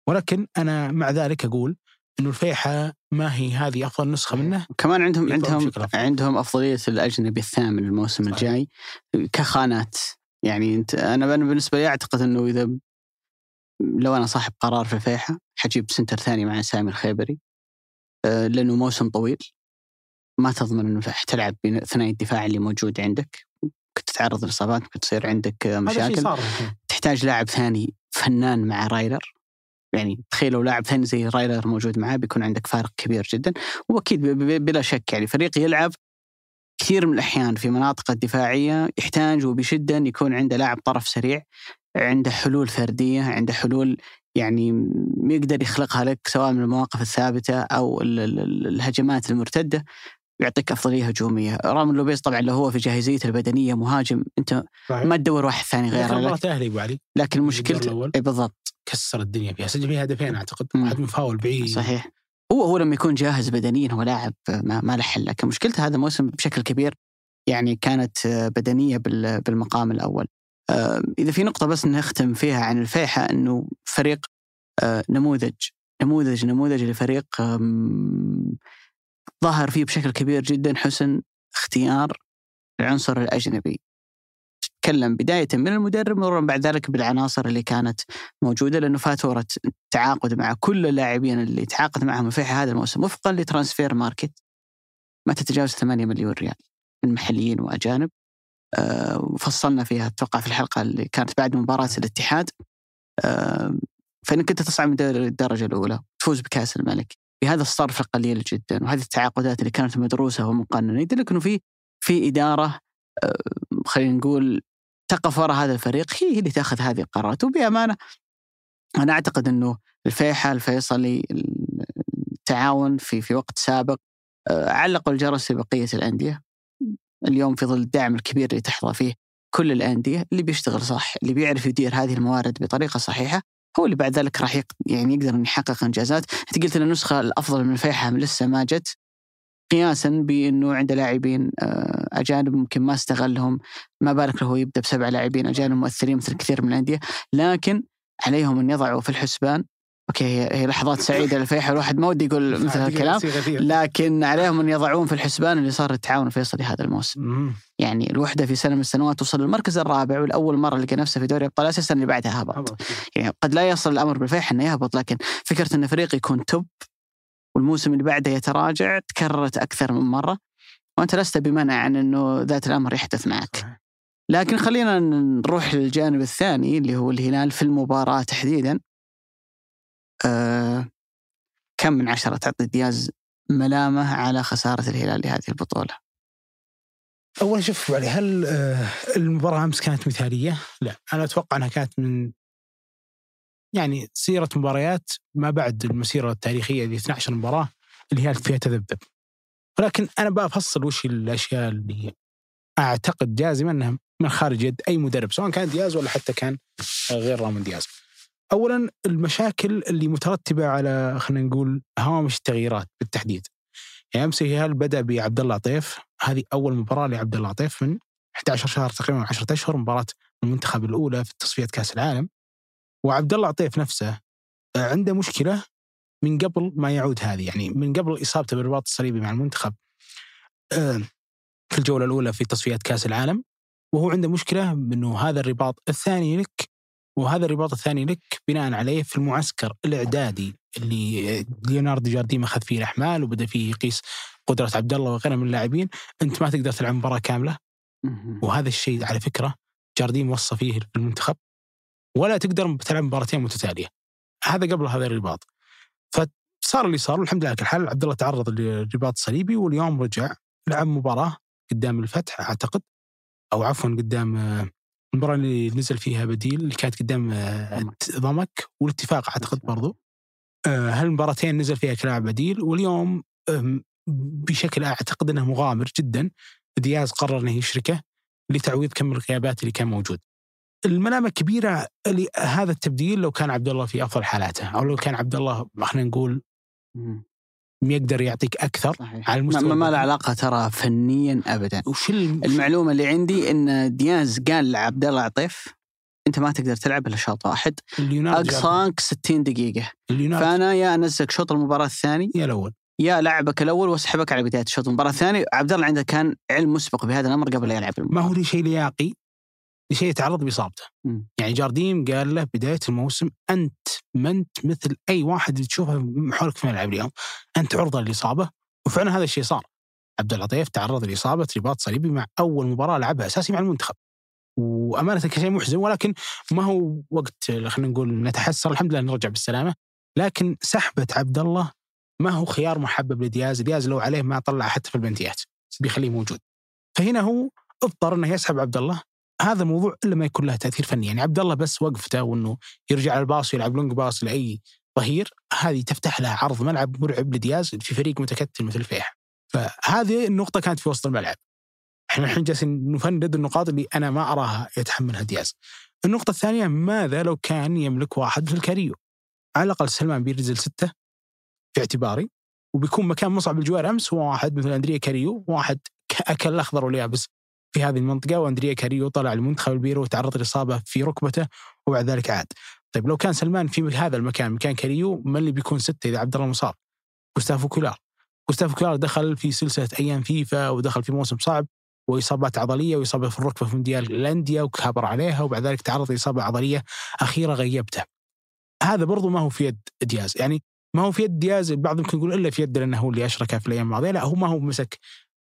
ولكن أنا مع ذلك أقول إنه الفيحة ما هي هذه أفضل نسخة منه. كمان عندهم عندهم. عندهم أفضلية الأجنبي الثامن الموسم صحيح. الجاي كخانات. يعني انت أنا بالنسبة لي أعتقد إنه إذا لو أنا صاحب قرار في الفيحة حجيب سنتر ثاني مع سامي الخيبري. آه، لأنه موسم طويل. ما تضمن إنه حتلعب بثنائي الدفاع اللي موجود عندك. ممكن تتعرض لإصابات ممكن تصير عندك آه، مشاكل. تحتاج لاعب ثاني فنان مع رايلر. يعني تخيل لو لاعب ثاني زي رايلر موجود معاه بيكون عندك فارق كبير جدا. وأكيد بلا شك يعني فريق يلعب كثير من الأحيان في مناطق الدفاعية يحتاج وبشدة أن يكون عنده لاعب طرف سريع عنده حلول فردية عنده حلول يعني يقدر يخلقها لك سواء من المواقف الثابتة أو ال- ال- ال- الهجمات المرتدة. يعطيك أفضلية هجومية، رامون لوبيز طبعا لو هو في جاهزيته البدنية مهاجم أنت صحيح. ما تدور واحد ثاني غيره. لك مباراة أهلي أبو علي. لكن مشكلته. اي بالضبط. كسر الدنيا فيها. سجل فيها هدفين أعتقد. واحد مفاول بعيد. صحيح. هو هو لما يكون جاهز بدنيا هو لاعب ما, ما له حل. لكن مشكلته هذا الموسم بشكل كبير يعني كانت بدنية بال- بالمقام الأول. آه، إذا في نقطة بس نختم فيها عن الفيحة إنه فريق آه، نموذج. نموذج نموذج لفريق ظهر فيه بشكل كبير جدا حسن اختيار العنصر الأجنبي. تكلم بداية من المدرب مرورا بعد ذلك بالعناصر اللي كانت موجودة لأنه فاتورة التعاقد مع كل اللاعبين اللي تعاقد معهم الفيحة هذا الموسم وفقا ل Transfermarkt ما تتجاوز 8 مليون ريال من محليين وأجانب. آه، وفصلنا فيها أتوقع في الحلقة اللي كانت بعد مباراة الاتحاد. آه، فإنك أنت تصعد من الدرجة الأولى تفوز بكأس الملك. بهذا الصرف القليل جدا وهذه التعاقدات اللي كانت مدروسة ومقننة. يدلك أنه في في إدارة آه، خلينا نقول تقف وراء هذا الفريق هي اللي تأخذ هذه القرارات. وبأمانة أنا أعتقد إنه الفيحة الفيصلي التعاون في في وقت سابق آه، علقوا الجرس في بقية الأندية. اليوم في ظل الدعم الكبير اللي تحظى فيه كل الأندية اللي بيشتغل صح اللي بيعرف يدير هذه الموارد بطريقة صحيحة. هو اللي بعد ذلك راح يعني يقدر ان يحقق إنجازات. أنت قلت إن النسخة الأفضل من الفيحة لسه ما جت. قياسا بإنه عنده لاعبين آه، أجانب ممكن ما استغلهم. ما بالك له يبدأ بسبع لاعبين أجانب مؤثرين مثل كثير من الأندية. لكن عليهم أن يضعوا في الحسبان أوكي هي لحظات سعيدة للفيحة الواحد ما ودي يقول مثل هالكلام. لكن عليهم أن يضعون في الحسبان اللي صار التعاون الفيصلي هذا الموسم. يعني الوحدة في سنة من السنوات وصل للمركز الرابع والأول مرة لقى نفسه في دوري أبطال آسيا السنة اللي بعدها هبط. يعني قد لا يصل الأمر بالفيحة إنه يهبط لكن فكرة إن فريق يكون توب والموسم اللي بعده يتراجع تكررت أكثر من مرة. وأنت لست بمنع عن أنه ذات الأمر يحدث معك. لكن خلينا نروح للجانب الثاني اللي هو الهلال في المباراة تحديدا. أه كم من عشرة تعطي دياز ملامة على خسارة الهلال لهذه البطولة؟ أول شوف علي هل آه، المباراة أمس كانت مثالية؟ لا. أنا أتوقع أنها كانت من يعني سيرة مباريات ما بعد المسيرة التاريخية ل 12 مباراة اللي هي فيها تذبذب. ولكن أنا بفصل وش الأشياء اللي أعتقد جازما أنها من خارج يد أي مدرب سواء كان دياز ولا حتى كان غير رامون دياز. أولا المشاكل اللي مترتبة على خلينا نقول هوامش التغييرات بالتحديد. يعني أمس هل بدأ بعبد الله عطيف؟ هذه أول مباراة لعبد الله عطيف من 11 شهر تقريبا 10 أشهر مباراة المنتخب الأولى في تصفيات كأس العالم. وعبد الله عطيف نفسه عنده مشكلة من قبل ما يعود هذه يعني من قبل إصابته بالرباط الصليبي مع المنتخب آه، في الجولة الأولى في تصفيات كأس العالم. وهو عنده مشكلة إنه هذا الرباط الثاني لك وهذا الرباط الثاني لك بناء عليه في المعسكر الإعدادي اللي ليوناردو جارديم أخذ فيه الأحمال وبدأ فيه يقيس قدرة عبد الله وغيره من اللاعبين. أنت ما تقدر تلعب مباراة كاملة. وهذا الشيء على فكرة جارديم وصى فيه في المنتخب. ولا تقدر تلعب مباراتين متتالية. هذا قبل هذا الرباط. فصار اللي صار والحمد لله الحال عبد الله تعرض لرباط صليبي واليوم رجع لعب مباراة قدام الفتح أعتقد. أو عفوا قدام آه، المباراة اللي نزل فيها بديل اللي كانت قدام آه، ضمك والاتفاق أعتقد برضو. آه، هالمباراتين نزل فيها كلاعب بديل؟ واليوم بشكل أعتقد إنه مغامر جدا. دياز قرر إنه يشركه لتعويض كم الغيابات اللي كان موجود. الملامة كبيرة هذا التبديل لو كان عبد الله في أفضل حالاته أو لو كان عبد الله خلينا نقول يقدر يعطيك أكثر صحيح. على المستوى ما, له علاقة ترى فنيا ابدا. وش المعلومة اللي عندي إن دياز قال لعبد الله عطيف أنت ما تقدر تلعب إلا شوط واحد. اقصاك 60 دقيقة. فأنا يا أنزلك شوط المباراة الثاني. يا الأول. يا لعبك الأول وأسحبك على بداية الشوط. المباراة الثانية عبد الله عنده كان علم مسبق بهذا الأمر قبل لا يلعب. المباراة. ما هو شيء لياقي؟ لشيء يتعرض بإصابته. يعني جارديم قال له بداية الموسم أنت ما انت مثل أي واحد تشوفه حولك في الملعب اليوم أنت عرضة للإصابة. وفعلا هذا الشيء صار. عبد اللطيف تعرض لإصابة رباط صليبي مع أول مباراة لعبها أساسي مع المنتخب. وأمانة كشيء محزن ولكن ما هو وقت خلينا نقول نتحسر الحمد لله نرجع بالسلامة. لكن سحبة عبد الله ما هو خيار محبب لدياز دياز لو عليه ما طلع حتى في البنتيات بيخليه موجود. فهنا هو اضطر إنه يسحب عبد الله هذا الموضوع إلا ما يكون له تأثير فني يعني عبد الله بس وقفته وإنه يرجع على ال pass ويلعب long pass لأي ظهير هذه تفتح له عرض ملعب مرعب لدياز في فريق متكتل مثل الفيحاء فهذه النقطة كانت في وسط الملعب إحنا الحين جالسين نفند النقاط اللي أنا ما أراها يتحملها دياز. النقطة الثانية ماذا لو كان يملك واحد مثل كاريو؟ على الأقل سلمان بينزل ستة في اعتباري وبيكون مكان مصعب الجوير أمس هو واحد مثل أندريا كاريو واحد اكل الأخضر واليابس في هذه المنطقة وأندريا كاريو طلع المنتخب البيرو وتعرض لإصابة في ركبته وبعد ذلك عاد. طيب لو كان سلمان في هذا المكان مكان كاريو من اللي بيكون ستة إذا عبد الله مصاب؟ جوستافو كويلار. جوستافو كويلار دخل في سلسلة أيام فيفا ودخل في موسم صعب وإصابات عضلية وإصابة في الركبة في مونديال الانديه وكابر عليها وبعد ذلك تعرض لإصابة عضلية أخيرة غيبته. هذا برضو ما هو في يد دياز يعني ما هو في يد دياز البعض يمكن يقول إلا في يد لأنه هو اللي اشرك في الأيام الماضية لا هو ما هو مسك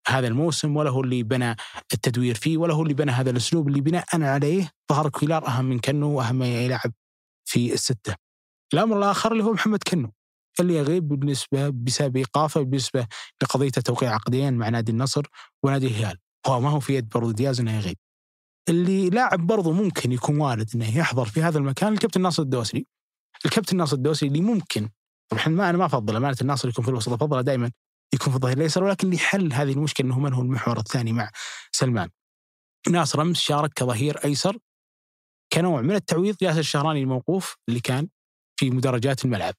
هذا الموسم ولا هو اللي بنى التدوير فيه ولا هو اللي بنى هذا الأسلوب اللي بناء عليه ظهر كويلار أهم من كنو وأهم يلعب في الستة. الأمر الآخر اللي هو محمد كنو اللي يغيب بالنسبة بسبب إيقافه بالنسبة لقضية توقيع عقدين مع نادي النصر ونادي الهلال. هو ما هو في يد برضو دياز إنه يغيب. اللي لاعب برضو ممكن يكون وارد إنه يحضر في هذا المكان الكابتن ناصر الدوسري. الكابتن ناصر الدوسري اللي ممكن طبعا ما أنا ما افضل امانه الناصر يكون في الوسط أفضله دائما يكون في الظهير الأيسر ولكن لحل هذه المشكلة إنه من هو المحور الثاني مع سلمان. ناصر امس شارك كظهير أيسر كنوع من التعويض ياسر الشهراني الموقوف اللي كان في مدرجات الملعب.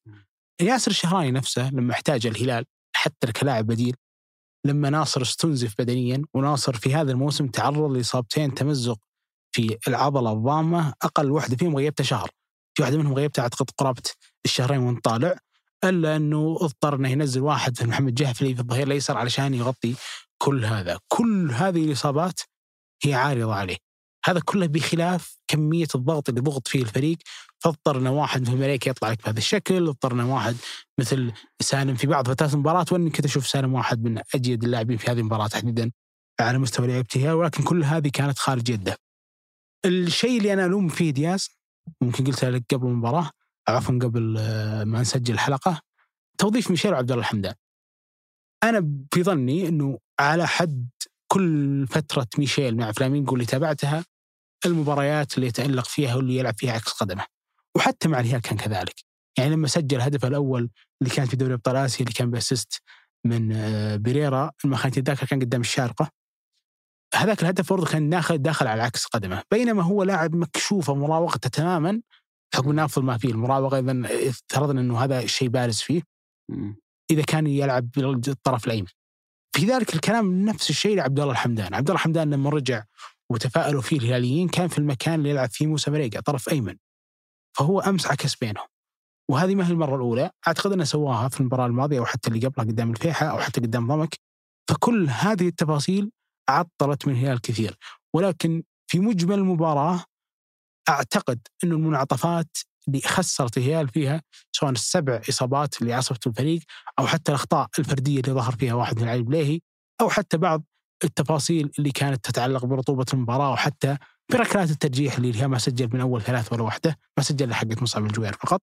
ياسر الشهراني نفسه لما احتاج الهلال حتى كلاعب بديل لما ناصر استنزف بدنيا وناصر في هذا الموسم تعرض لإصابتين تمزق في العضلة الضامة أقل واحدة فيهم غيبته شهر. في واحدة منهم غيبته أعتقد قرابة الشهرين وانت طالع إلا أنه اضطر إنه ينزل واحد محمد جهفلي في الظهير الأيسر علشان يغطي كل هذا، كل هذه الإصابات هي عارضة عليه. هذا كله بخلاف كمية الضغط اللي ضغط فيه الفريق. فاضطر ان واحد مثل الملائكه يطلع لك بهذا الشكل، اضطر ان واحد مثل سالم في بعض فترات المباراة. واني كنت أشوف سالم واحد من أجيد اللاعبين في هذه المباراة تحديدا على مستوى لعبته ولكن كل هذه كانت خارج يده. الشيء اللي أنا ألوم فيه دياز ممكن قلتها لك قبل المباراة عفوا قبل آه، ما نسجل الحلقة توظيف ميشيل وعبد الله الحمدان. أنا في ظني إنه على حد كل فترة ميشيل مع فلامينغو اللي تابعتها المباريات اللي يتألق فيها واللي يلعب فيها عكس قدمه. وحتى مع الهلال كان كذلك. يعني لما سجل هدفه الأول اللي كان في دوري أبطال آسيا اللي كان بأسيست من آه، بيريرا ما خانت الذاكرة كان قدام الشارقة. هذاك الهدف برضه كان داخل داخل على عكس قدمه، بينما هو لاعب مكشوف ومراوغته تماما حكم انه افضل ما فيه المراوغة اذا افترضنا إنه هذا شيء بارز فيه إذا كان يلعب بالطرف الأيمن. في ذلك الكلام نفس الشيء لعبد الله الحمدان، عبد الله الحمدان لما رجع وتفائلوا فيه الهلاليين كان في المكان اللي يلعب فيه موسى مريقا طرف أيمن. فهو أمس عكس بينهم. وهذه ما هي المرة الأولى، أعتقد أنه سواها في المباراة الماضية أو حتى اللي قبلها قدام الفيحة أو حتى قدام ضمك. فكل هذه التفاصيل عطلت من الهلال كثير، ولكن في مجمل المباراة أعتقد إنه المنعطفات اللي خسرت الهلال فيها سواء السبع إصابات اللي عصفت الفريق أو حتى الأخطاء الفردية اللي ظهر فيها واحد من اللاعبين بليهي أو حتى بعض التفاصيل اللي كانت تتعلق برطوبة المباراة وحتى بركلات الترجيح اللي الهلال ما سجل من أول ثلاث ولا واحدة ما سجل حقت مصعب الجوير فقط.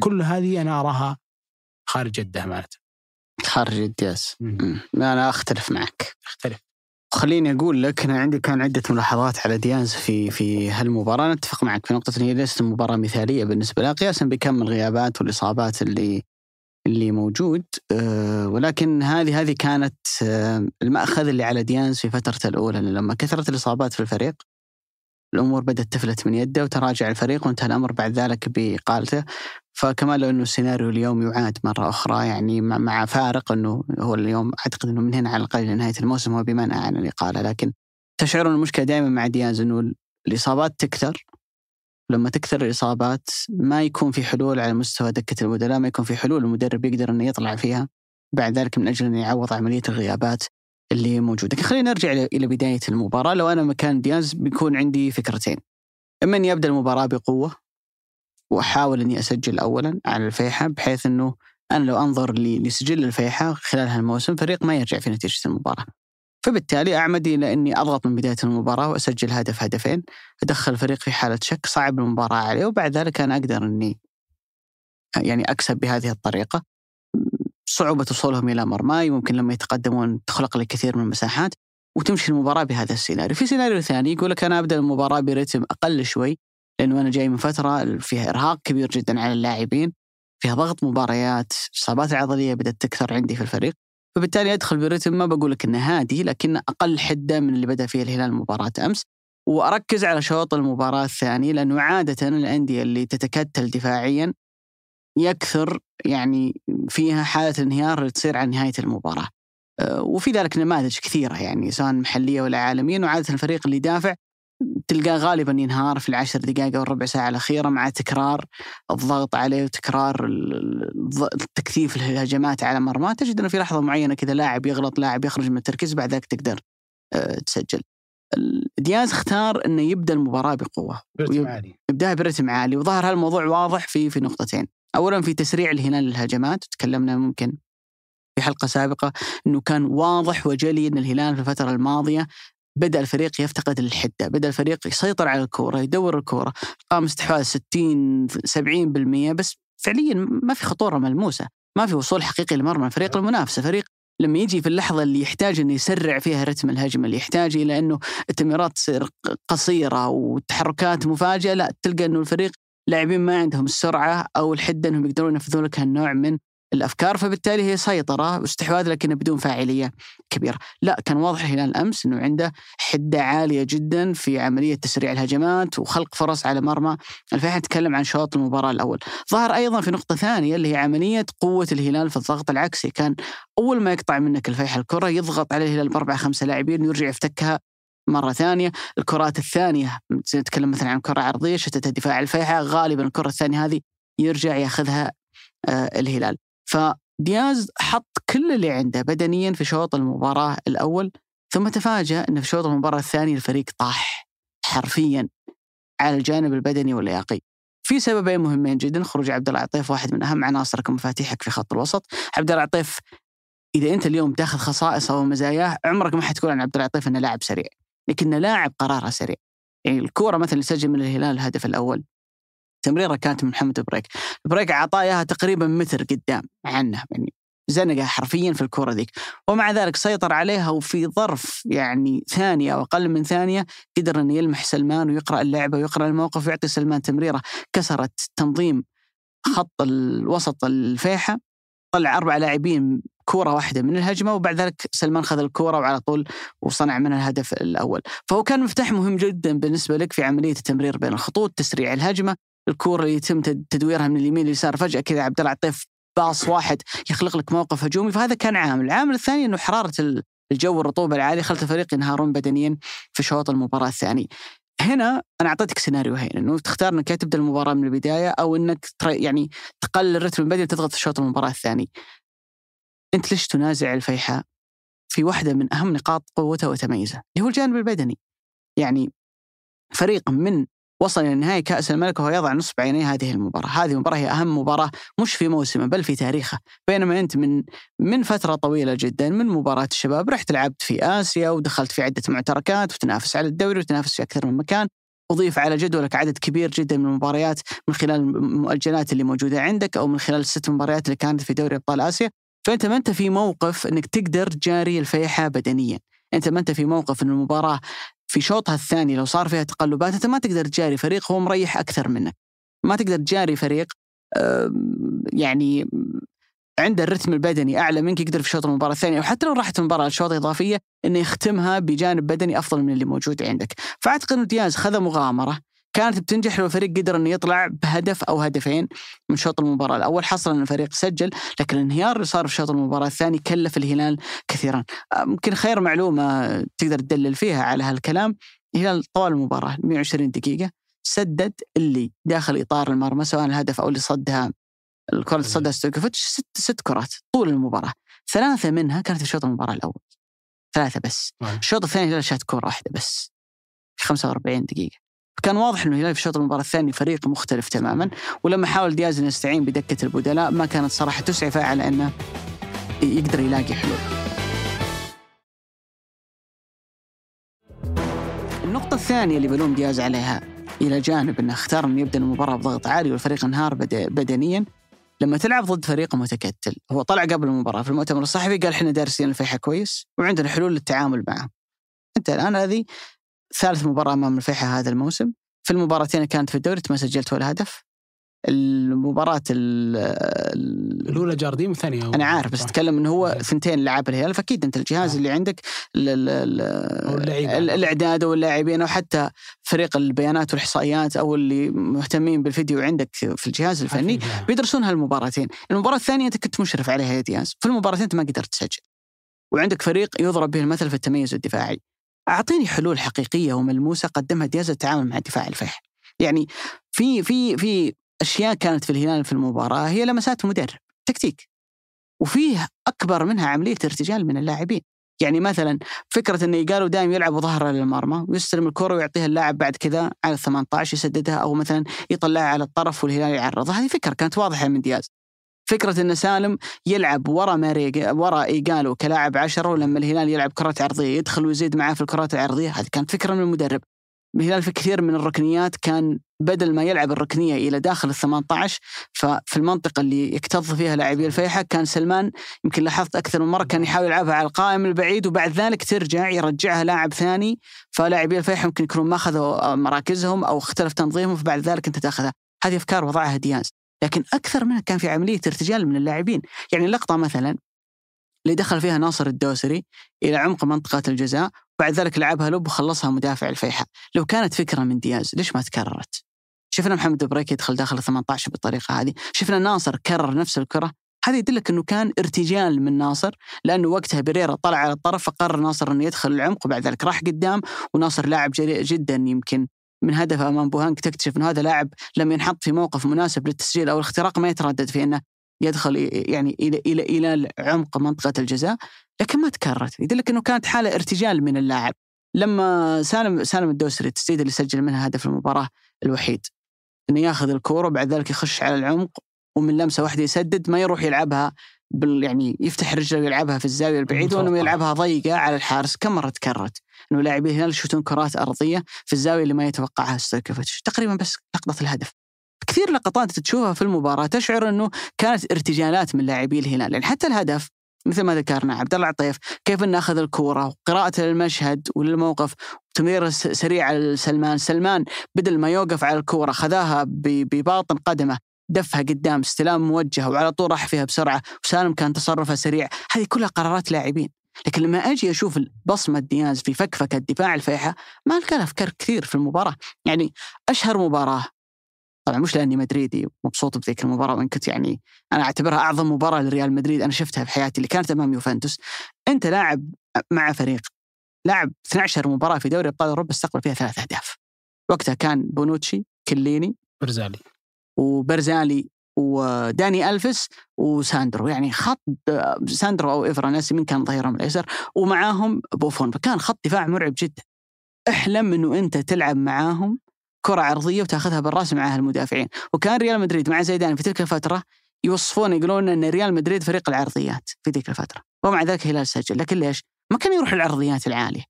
كل هذه أنا أراها خارج جدة أمانة. خارج الدياس أنا أختلف معك. خليني أقول لك أنا عندي كان عدة ملاحظات على ديانز في في هالمباراة. نتفق معك في نقطة إن هي ليست مباراة مثالية بالنسبة لها قياسا بكم الغيابات والإصابات اللي اللي موجود. أه ولكن هذه هذه كانت أه المأخذ اللي على ديانز في فترته الأولى. لما كثرت الإصابات في الفريق الأمور بدأت تفلت من يده وتراجع الفريق وانتهى الأمر بعد ذلك باقالته فكمان لو انه السيناريو اليوم يعاد مرة أخرى يعني مع فارق إنه هو اليوم أعتقد إنه من هنا على الاقل لنهاية الموسم هو بمنع عن الإقالة. لكن تشعرون المشكلة دائما مع دياز إنه الإصابات تكثر. لما تكثر الإصابات ما يكون في حلول على مستوى دكة البدلاء ما يكون في حلول المدرب يقدر إنه يطلع فيها بعد ذلك من أجل إنه يعوض عملية الغيابات اللي موجودة. خلينا نرجع إلى بداية المباراة. لو أنا مكان دياز بيكون عندي فكرتين. إما إني أبدأ المباراة بقوة وأحاول إني أسجل اولا على الفيحة بحيث إنه أنا لو أنظر لسجل الفيحة خلال هالموسم فريق ما يرجع في نتيجة المباراة. فبالتالي أعمد إلى إني أضغط من بداية المباراة وأسجل هدف هدفين أدخل الفريق في حالة شك صعب المباراة عليه وبعد ذلك أنا أقدر إني يعني أكسب بهذه الطريقة. صعوبة وصولهم إلى مرماي ممكن لما يتقدمون تخلق لي كثير من المساحات وتمشي المباراة بهذا السيناريو في سيناريو ثاني يقول لك أنا أبدأ المباراة برتم أقل شوي لأنه أنا جاي من فترة فيها إرهاق كبير جدا على اللاعبين فيها ضغط مباريات إصابات العضليه بدأت تكثر عندي في الفريق فبالتالي أدخل برتم ما بقول لك إنه هادي لكن أقل حدة من اللي بدأ فيه الهلال مباراة أمس وأركز على شوط المباراة الثاني لأنه عادة الأندية اللي تتكتل دفاعيا يكثر يعني فيها حالة الانهيار اللي تصير عن نهاية المباراة. أه، وفي ذلك نماذج كثيرة يعني سواء محلية ولا عالميا وعاده الفريق اللي يدافع تلقاه غالبا ينهار في العشر دقائق أو الربع ساعة الأخيرة مع تكرار الضغط عليه وتكرار تكثيف الهجمات على مرماه. تجد إنه في لحظة معينة كذا لاعب يغلط لاعب يخرج من التركيز بعد ذلك تقدر آه، تسجل. دياز اختار إنه يبدأ المباراة بقوة برتم عالي. يبدأها برتم عالي. وظهر هالموضوع واضح في في نقطتين. اولا في تسريع الهلال للهجمات تكلمنا ممكن في حلقة سابقة إنه كان واضح وجلي إن الهلال في الفترة الماضية بدأ الفريق يفتقد الحده، بدأ الفريق يسيطر على الكورة، يدور الكورة، قام استحواذ 60 70% بس فعليا ما في خطورة ملموسة، ما في وصول حقيقي لمرمى الفريق المنافسة، فريق لما يجي في اللحظة اللي يحتاج إنه يسرع فيها رتم الهجمة، اللي يحتاج إلى إنه التمريرات تصير قصيرة والتحركات مفاجئة، لا تلقى إنه الفريق لاعبين ما عندهم السرعة أو الحدة إنهم يقدرون ينفذون لك هالنوع من الأفكار فبالتالي هي سيطرة واستحواذ لكن بدون فاعلية كبيرة، لا كان واضح الهلال امس إنه عنده حدة عالية جدا في عملية تسريع الهجمات وخلق فرص على مرمى. الفيحاء نتكلم عن شوط المباراة الأول، ظهر أيضا في نقطة ثانية اللي هي عملية قوة الهلال في الضغط العكسي، كان أول ما يقطع منك الفيحاء الكرة يضغط على الهلال باربع خمسة لاعبين ويرجع يفتكها مرة ثانية. الكرات الثانية نتكلم مثلا عن كرة عرضية شتت دفاع الفيحاء غالبا الكرة الثانية هذه يرجع ياخذها آه الهلال. فدياز حط كل اللي عنده بدنيا في شوط المباراة الأول ثم تفاجأ أن في شوط المباراة الثاني الفريق طاح حرفيا على الجانب البدني واللياقي. في سببين مهمين جدا خروج عبد الله عطيف واحد من أهم عناصرك ومفاتيحك في خط الوسط. عبد الله عطيف إذا أنت اليوم تاخذ خصائصه ومزاياه عمرك ما حتقول عن عبد الله عطيف إنه لاعب سريع لكنه لاعب قراره سريع. يعني الكورة مثلا اللي سجل من الهلال الهدف الأول. تمريرة كانت من محمد بريك. بريك اعطاه اياها تقريبا متر قدام عنه يعني زنقه حرفيا في الكره ذيك. ومع ذلك سيطر عليها وفي ظرف يعني ثانية أو أقل من ثانية قدر إنه يلمح سلمان ويقرأ اللعبة ويقرأ الموقف ويعطي سلمان تمريرة. كسرت تنظيم خط الوسط الفيحة طلع أربع لاعبين كورة واحدة من الهجمة وبعد ذلك سلمان خذ الكورة وعلى طول وصنع منها الهدف الأول. فهو كان مفتاح مهم جدا بالنسبة لك في عملية التمرير بين الخطوط تسريع الهجمة الكورة اللي يتم تدويرها من اليمين لليسار فجأة كذا عبد الله عطيف باص واحد يخلق لك موقف هجومي فهذا كان عامل، العامل الثاني إنه حرارة الجو والرطوبة العالية خلت الفريق ينهارون بدنيا في شوط المباراة الثاني. هنا أنا أعطيتك سيناريوهين إنه تختار إنك تبدأ المباراة من البداية أو إنك يعني تقلل الرتم البدني وتضغط في شوط المباراة الثاني. أنت ليش تنازع الفيحاء في واحدة من أهم نقاط قوته وتميزه اللي هو الجانب البدني. يعني فريق من وصل إلى نهائي كأس الملك وهو يضع نصب عينيه هذه المباراة. هذه المباراة هي أهم مباراة مش في موسمه بل في تاريخه. بينما أنت من من فترة طويلة جدا من مباراة الشباب رحت لعبت في آسيا ودخلت في عدة معتركات وتنافس على الدوري وتنافس في أكثر من مكان. أضيف على جدولك عدد كبير جدا من المباريات من خلال المؤجلات اللي موجودة عندك أو من خلال الست مباريات اللي كانت في دوري أبطال آسيا. فأنت ما أنت في موقف أنك تقدر تجاري الفيحة بدنيا. أنت ما أنت في موقف إن المباراة في شوطها الثاني لو صار فيها تقلبات أنت ما تقدر تجاري فريق هو مريح أكثر منك. ما تقدر تجاري فريق يعني عنده الرتم البدني أعلى منك يقدر في شوط المباراة الثانية وحتى لو راحت المباراه لشوط إضافية إنه يختمها بجانب بدني أفضل من اللي موجود عندك. فأعتقد إنه دياز خذ مغامرة كانت بتنجح لو الفريق قدر إنه يطلع بهدف أو هدفين من شوط المباراة. الأول حصل إن الفريق سجل لكن الانهيار اللي صار في شوط المباراة الثاني كلف الهلال كثيرا. ممكن خير معلومة تقدر تدلل فيها على هالكلام. الهلال طوال المباراة 120 دقيقة سدد اللي داخل إطار المرمى سواء الهدف أو اللي صدها الكرة اللي صدها ستوكوفيتش ست ست كرات طول المباراة. ثلاثة منها كانت في شوط المباراة الأول. ثلاثة بس. الشوط الثاني الهلال شات كرة واحدة بس. في 45 دقيقة. كان واضح إنه الهلال في شوط المباراة الثاني فريق مختلف تماما ولما حاول دياز إنه يستعين بدكة البدلاء ما كانت صراحة تسعفه على إنه يقدر يلاقي حلول. النقطة الثانية اللي بلوم دياز عليها إلى جانب أنه اختار أنه يبدأ المباراة بضغط عالي والفريق انهار بدنيا لما تلعب ضد فريق متكتل هو طلع قبل المباراة في المؤتمر الصحفي قال إحنا دارسين الفيحة كويس وعندنا حلول للتعامل معه أنت الآن هذه ثالث مباراة أمام الفيحاء هذا الموسم. في المباراتين كانت في الدوري ما سجلت ولا هدف. المباراة الأولى جارديم والثانية أنا عارف بس أتكلم أنه هو ثنتين لعب الهلال فأكيد أنت الجهاز. اللي عندك الإعداد واللاعبين أو حتى فريق البيانات والإحصائيات أو اللي مهتمين بالفيديو عندك في الجهاز الفني بيدرسون هالمباراتين. المباراة الثانية أنت كنت مشرف عليها يا دياز. في المباراتين أنت ما قدرت تسجل. وعندك فريق يضرب به المثل في التميز الدفاعي. أعطيني حلول حقيقية وملموسة قدمها دياز للتعامل مع الدفاع الفيح. يعني في في في أشياء كانت في الهلال في المباراة هي لمسات المدرب تكتيك. وفيه أكبر منها عملية ارتجال من اللاعبين. يعني مثلا فكرة انه قالوا دائما يلعب ظهره للمرمى ويستلم الكرة ويعطيها اللاعب بعد كذا على ال 18 يسددها أو مثلا يطلعها على الطرف والهلال يعرضها. هذه فكرة كانت واضحة من دياز. فكرة أن سالم يلعب ورا ماريجا ورا إيجالو كلاعب عشرة ولما الهلال يلعب كرات عرضية يدخل ويزيد معاه في الكرات العرضية هذه كانت فكرة من المدرب. الهلال في كثير من الركنيات كان بدل ما يلعب الركنية إلى داخل ال 18 ففي المنطقة اللي يكتظ فيها لاعبي الفيحة كان سلمان يمكن لاحظت أكثر من مرة كان يحاول يلعبها على القائم البعيد وبعد ذلك ترجع يرجعها لاعب ثاني فلاعبي الفيحة يمكن يكونوا ما أخذوا مراكزهم أو اختلف تنظيمهم فبعد ذلك انت تاخذها هذه أفكار وضعها دياز. لكن أكثر منها كان في عملية ارتجال من اللاعبين. يعني اللقطه مثلا اللي دخل فيها ناصر الدوسري إلى عمق منطقة الجزاء بعد ذلك لعبها لب وخلصها مدافع الفيحة لو كانت فكرة من دياز ليش ما تكررت؟ شفنا محمد بريك يدخل داخل 18 بالطريقة هذه. شفنا ناصر كرر نفس الكرة. هذا يدلك إنه كان ارتجال من ناصر لأنه وقتها بريرا طلع على الطرف فقرر ناصر إنه يدخل العمق وبعد ذلك راح قدام وناصر لاعب جدا يمكن من هدفه أمام بوهانك تكتشف إنه هذا لاعب لم ينحط في موقف مناسب للتسجيل أو الاختراق ما يتردد في إنه يدخل يعني إلى إلى إلى عمق منطقة الجزاء. لكن ما تكررت. يدلك إنه كانت حالة ارتجال من اللاعب. لما سالم سالم الدوسري التسديده اللي سجل منها هدف المباراة الوحيد. إنه ياخذ الكورة وبعد ذلك يخش على العمق ومن لمسة واحدة يسدد ما يروح يلعبها بال يعني يفتح رجله ويلعبها في الزاوية البعيدة وانه يلعبها ضيقة على الحارس. كم مرة تكررت؟ انه لاعبي الهلال يشوتون كرات أرضية في الزاوية اللي ما يتوقعها ستويكوفيتش تقريبا بس لقطة الهدف. كثير لقطات تشوفها في المباراة تشعر إنه كانت ارتجالات من لاعبي الهلال. يعني حتى الهدف مثل ما ذكرنا عبد الله عطيف كيف إنه أخذ الكورة وقراءته للمشهد وللموقف تمرير سريع لسلمان. سلمان بدل ما يوقف على الكورة خذاها بباطن قدمه دفها قدام استلام موجه وعلى طول راح فيها بسرعة وسالم كان تصرفه سريع. هذه كلها قرارات لاعبين. لكن لما أجي أشوف بصمة دياز في فكفكة دفاع الفيحة ما القى أفكار كثير في المباراة. يعني أشهر مباراة طبعا مش لأني مدريدي مبسوط بذيك المباراة وإن كنت يعني أنا أعتبرها أعظم مباراة لريال مدريد أنا شفتها في حياتي اللي كانت أمام يوفنتوس. أنت لاعب مع فريق لاعب 12 مباراة في دوري أبطال أوروبا استقبل فيها ثلاث أهداف. وقتها كان بونوتشي كيليني برزالي. وبرزالي وداني ألفيس وساندرو يعني خط ساندرو أو ايفرا ناسي من كان ظهيرهم الأيسر ومعاهم بوفون فكان خط دفاع مرعب جدا. أحلم إنه أنت تلعب معاهم كرة عرضية وتاخذها بالرأس معها المدافعين. وكان ريال مدريد مع زيدان في تلك الفترة يوصفون يقولون إن ريال مدريد فريق العرضيات في ذيك الفترة. ومع ذلك هلال سجل. لكن ليش؟ ما كان يروح العرضيات العالية.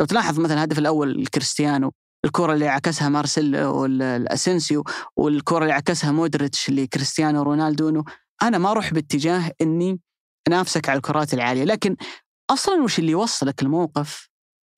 لو تلاحظ مثلا الهدف الأول لكريستيانو الكرة اللي عكسها مارسيل والاسنسيو والكرة اللي عكسها مودريتش لكريستيانو رونالدو أنا ما أروح باتجاه إني أنافسك على الكرات العالية لكن أصلا وش اللي يوصلك الموقف؟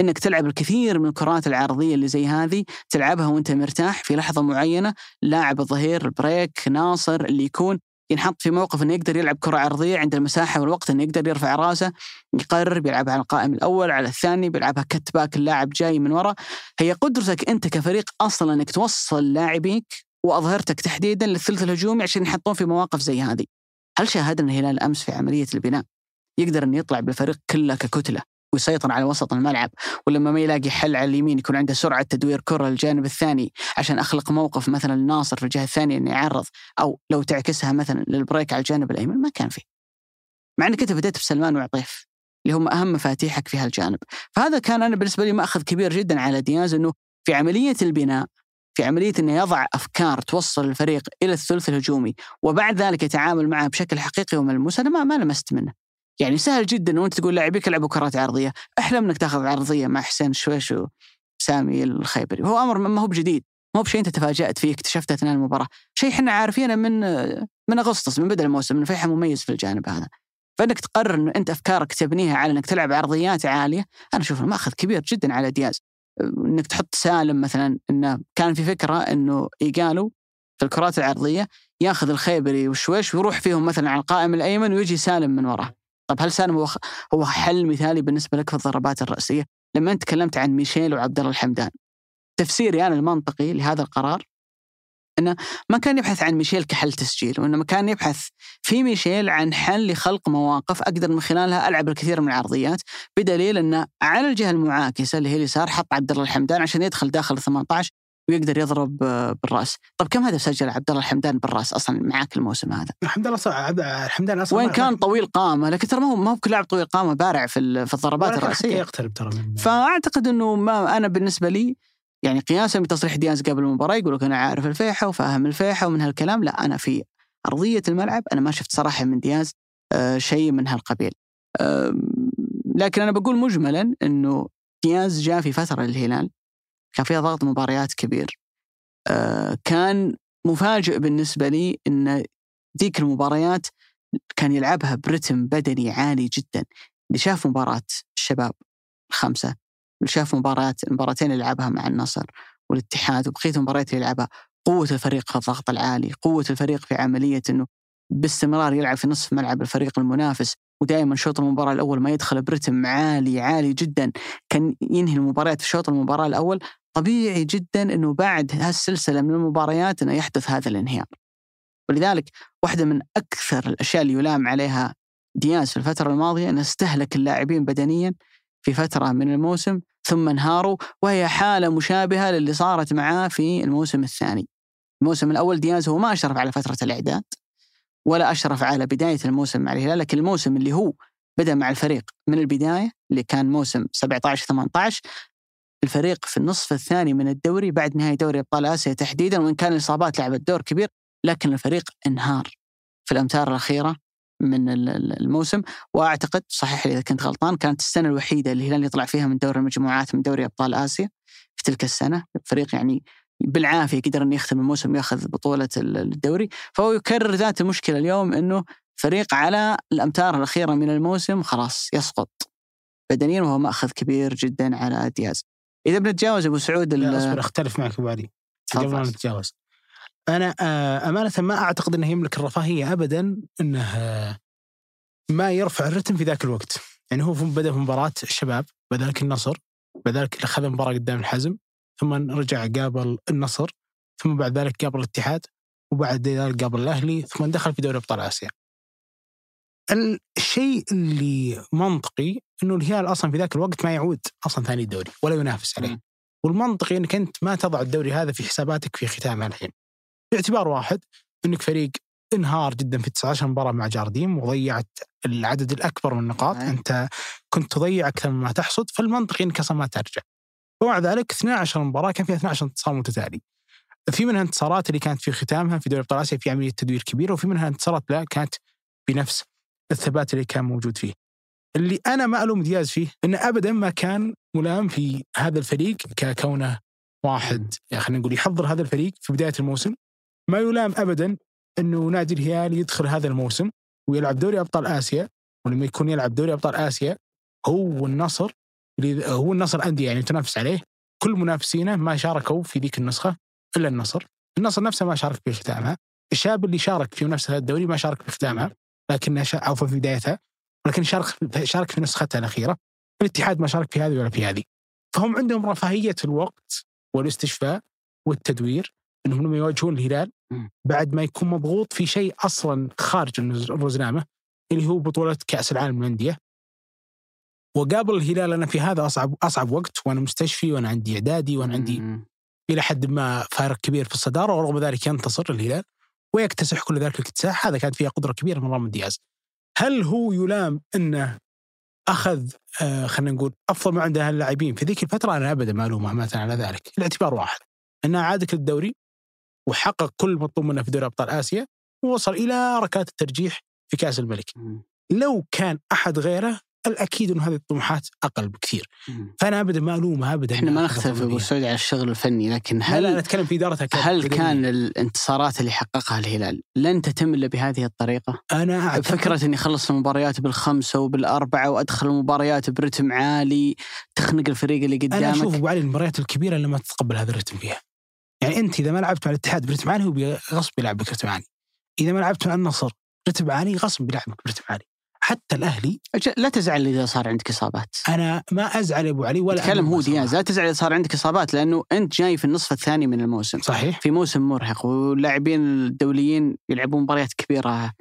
إنك تلعب الكثير من الكرات العرضية اللي زي هذه تلعبها وأنت مرتاح في لحظة معينة لاعب الظهير البريك ناصر اللي يكون. ينحط في موقف إنه يقدر يلعب كرة عرضية عند المساحة والوقت إنه يقدر يرفع رأسه يقرر بيلعبها على القائم الأول على الثاني بيلعبها cut back اللاعب جاي من ورا. هي قدرتك أنت كفريق أصلا إنك توصل لاعبيك وأظهرتك تحديدا للثلث الهجومي عشان يحطون في مواقف زي هذه. هل شاهدنا الهلال أمس في عملية البناء؟ يقدر إنه يطلع بالفريق كله ككتلة. ويسيطر على وسط الملعب ولما ما يلاقي حل على اليمين يكون عنده سرعة تدوير كرة للجانب الثاني عشان أخلق موقف مثلا ناصر في الجهة الثانية إنه يعرض أو لو تعكسها مثلا للبريك على الجانب الايمن ما كان فيه. مع إنك أنت بديت بسلمان وعطيف اللي هم أهم مفاتيحك في هالجانب، فهذا كان أنا بالنسبة لي مأخذ كبير جدا على دياز إنه في عملية البناء في عملية إنه يضع أفكار توصل الفريق إلى الثلث الهجومي وبعد ذلك يتعامل معه بشكل حقيقي وملموس أنا ما ما لمست منه. يعني سهل جدا وأنت تقول لاعبيك العبوا كرات عرضية، احلم إنك تاخذ عرضية مع حسين شويش وسامي الخيبري، هو أمر ما هو بجديد، ما هو بشيء أنت تفاجأت فيه اكتشفته أثناء المباراة، شيء إحنا عارفينه من من أغسطس من بدا الموسم إنه فيحة مميز في الجانب هذا. فإنك تقرر انه أنت أفكارك تبنيها على إنك تلعب عرضيات عالية، أنا أشوف مأخذ كبير جدا على دياز. إنك تحط سالم مثلا إنه كان في فكرة إنه ايجالو في الكرات العرضية ياخذ الخيبري والشويش ويروح فيهم مثلا على القائم الأيمن ويجي سالم من وراه. طيب هل سالم هو حل مثالي بالنسبة لك في الضربات الرأسية؟ لما أنت تكلمت عن ميشيل وعبد الله الحمدان تفسيري أنا المنطقي لهذا القرار إنه ما كان يبحث عن ميشيل كحل تسجيل وإنما كان يبحث في ميشيل عن حل لخلق مواقف أقدر من خلالها ألعب الكثير من العرضيات بدليل إنه على الجهة المعاكسة اللي هي اليسار حط عبد الله الحمدان عشان يدخل داخل ال 18 ويقدر يضرب آه، بالرأس. طب كم هدف سجل عبد الله الحمدان بالرأس أصلا معاك الموسم هذا؟ الحمد لله صار عبد الحمدان أصلا وين ما- كان طويل قامة لكن ترى ما هو ما هو بكل لاعب طويل قامة بارع في في الضربات الرأسية. يقترب ترى فأعتقد إنه ما أنا بالنسبة لي يعني قياسا بتصريح دياز قبل المباراة يقول لك أنا عارف الفيحة وفاهم الفيحة ومن هالكلام لا أنا في أرضية الملعب أنا ما شفت صراحة من دياز آه، شيء من هالقبيل. لكن أنا بقول مجملا إنه دياز جاء في فترة للهلال كان فيها ضغط مباريات كبير. آه، كان مفاجئ بالنسبة لي إن ذيك المباريات كان يلعبها برتم بدني عالي جدا. اللي شاف مباراة الشباب الخمسة اللي شاف مباريات المباراتين اللي لعبها مع النصر والاتحاد وبقية المباريات اللي لعبها قوة الفريق في الضغط العالي، قوة الفريق في عملية إنه باستمرار يلعب في نصف ملعب الفريق المنافس ودائما شوط المباراة الأول ما يدخل برتم عالي عالي جدا. كان ينهي المباريات في شوط المباراة الأول طبيعي جدا إنه بعد هالسلسلة من المباريات إنه يحدث هذا الانهيار. ولذلك واحدة من أكثر الأشياء اللي يلام عليها دياز في الفترة الماضية إنه استهلك اللاعبين بدنيا في فترة من الموسم ثم انهاروا وهي حالة مشابهة للي صارت معاه في الموسم الثاني. الموسم الأول دياز هو ما أشرف على فترة الإعداد ولا أشرف على بداية الموسم مع الهلال لكن الموسم اللي هو بدأ مع الفريق من البداية اللي كان موسم 17 18 الفريق في النصف الثاني من الدوري بعد نهايه دوري أبطال آسيا تحديدا وإن كان الإصابات لعبت دور كبير لكن الفريق انهار في الامتار الأخيرة من ال- ال- الموسم. وأعتقد صحيح إذا كنت غلطان كانت السنة الوحيدة اللي الهلال يطلع فيها من دوري المجموعات من دوري أبطال آسيا في تلك السنة. الفريق يعني بالعافية قدر إنه يختم الموسم ياخذ بطولة ال- الدوري. فهو يكرر ذات المشكلة اليوم إنه فريق على الامتار الأخيرة من الموسم خلاص يسقط بدنيا وهو مأخذ كبير جدا على دياز. إذا بنتجاوز أبو سعود أصبر أختلف معك أبو علي. قبل ما نتجاوز. أنا آه، أمانة ما أعتقد إنه يملك الرفاهية ابدا إنه آه، ما يرفع الرتم في ذاك الوقت. يعني هو بدأ في مباراة الشباب بذلك النصر بذلك أخذ المباراة قدام الحزم ثم رجع قابل النصر ثم بعد ذلك قابل الاتحاد وبعد ذلك قابل الأهلي ثم دخل في دوري أبطال آسيا. الشيء اللي منطقي إنه الهلال أصلا في ذاك الوقت ما يعود أصلا ثاني الدوري ولا ينافس عليه. والمنطقي إنك أنت ما تضع الدوري هذا في حساباتك في ختامها الحين. باعتبار واحد إنك فريق انهار جدا في 19 مباراة مع جارديم وضيعت العدد الأكبر من النقاط. أي. أنت كنت تضيع أكثر مما تحصد فالمنطقي إنك أصلا ما ترجع. ومع ذلك 12 مباراة كان فيها 12 انتصار متتالي. في منها انتصارات اللي كانت في ختامها في دوري أبطال آسيا في عملية تدوير كبيرة وفي منها انتصارات لا كانت بنفس الثبات اللي كان موجود فيه. اللي أنا ما ألوم دياز فيه انه ابدا ما كان ملام في هذا الفريق ككونه واحد. يعني خلينا نقول يحضر هذا الفريق في بداية الموسم. ما يلام ابدا إنه نادي الهلال يدخل هذا الموسم ويلعب دوري أبطال آسيا. ولما يكون يلعب دوري أبطال آسيا هو النصر. هو النصر أندية يعني تنافس عليه. كل منافسينه ما شاركوا في ذيك النسخة إلا النصر. النصر نفسه ما شارك في ختامها الشاب اللي شارك في منافسه الدوري ما شارك في ختامها لكنه شا... أو في بدايتها ولكن شارك شارك في نسختها الأخيرة الاتحاد ما شارك في هذه ولا في هذه فهم عندهم رفاهية الوقت والاستشفاء والتدوير إنهم لما يواجهون الهلال. بعد ما يكون مضغوط في شيء أصلا خارج الرزنامة اللي هو بطولة كأس العالم للأندية وقابل الهلال أنا في هذا اصعب أصعب وقت وأنا مستشفي وأنا عندي أعدادي وأنا عندي. إلى حد ما فارق كبير في الصدارة ورغم ذلك ينتصر الهلال ويكتسح كل ذلك الاكتساح. هذا كانت فيها قدرة كبيرة من رامون دياز. هل هو يلام انه أخذ آه خلينا نقول أفضل ما عنده اللاعبين في ذيك الفترة؟ أنا ابدا ما ألومه مثلا على ذلك. الاعتبار واحد. انه عادك للدوري وحقق كل مطلوب منه في دوري أبطال آسيا ووصل إلى ركلات الترجيح في كأس الملك. لو كان أحد غيره الاكيد إنه هذه الطموحات أقل بكثير. فأنا ابدا ما ألومه ابدا إحنا ما نختلف أبو. سعود على الشغل الفني لكن لا لا هل نتكلم في ادارتها هل. كان الانتصارات اللي حققها الهلال لن تتم إلا بهذه الطريقة؟ أنا أعتقد فكرة إني أخلص المباريات بالخمسة وبالأربعة وأدخل المباريات برتم عالي تخنق الفريق اللي أنا أشوف قدامك أبو علي المباريات الكبيرة اللي ما تتقبل هذا الرتم فيها. يعني أنت إذا ما لعبت مع الاتحاد برتم عالي هو غصب يلعبك رتم عالي. إذا ما لعبت مع النصر رتم عالي غصب بيلعبك برتم عالي. حتى الأهلي. لا تزعل إذا صار عندك إصابات. أنا ما أزعل يا أبو علي ولا تكلم هو. دياز لا تزعل إذا صار عندك إصابات لأنه أنت جاي في النصف الثاني من الموسم. صحيح. في موسم مرهق واللاعبين الدوليين يلعبون مباريات كبيرة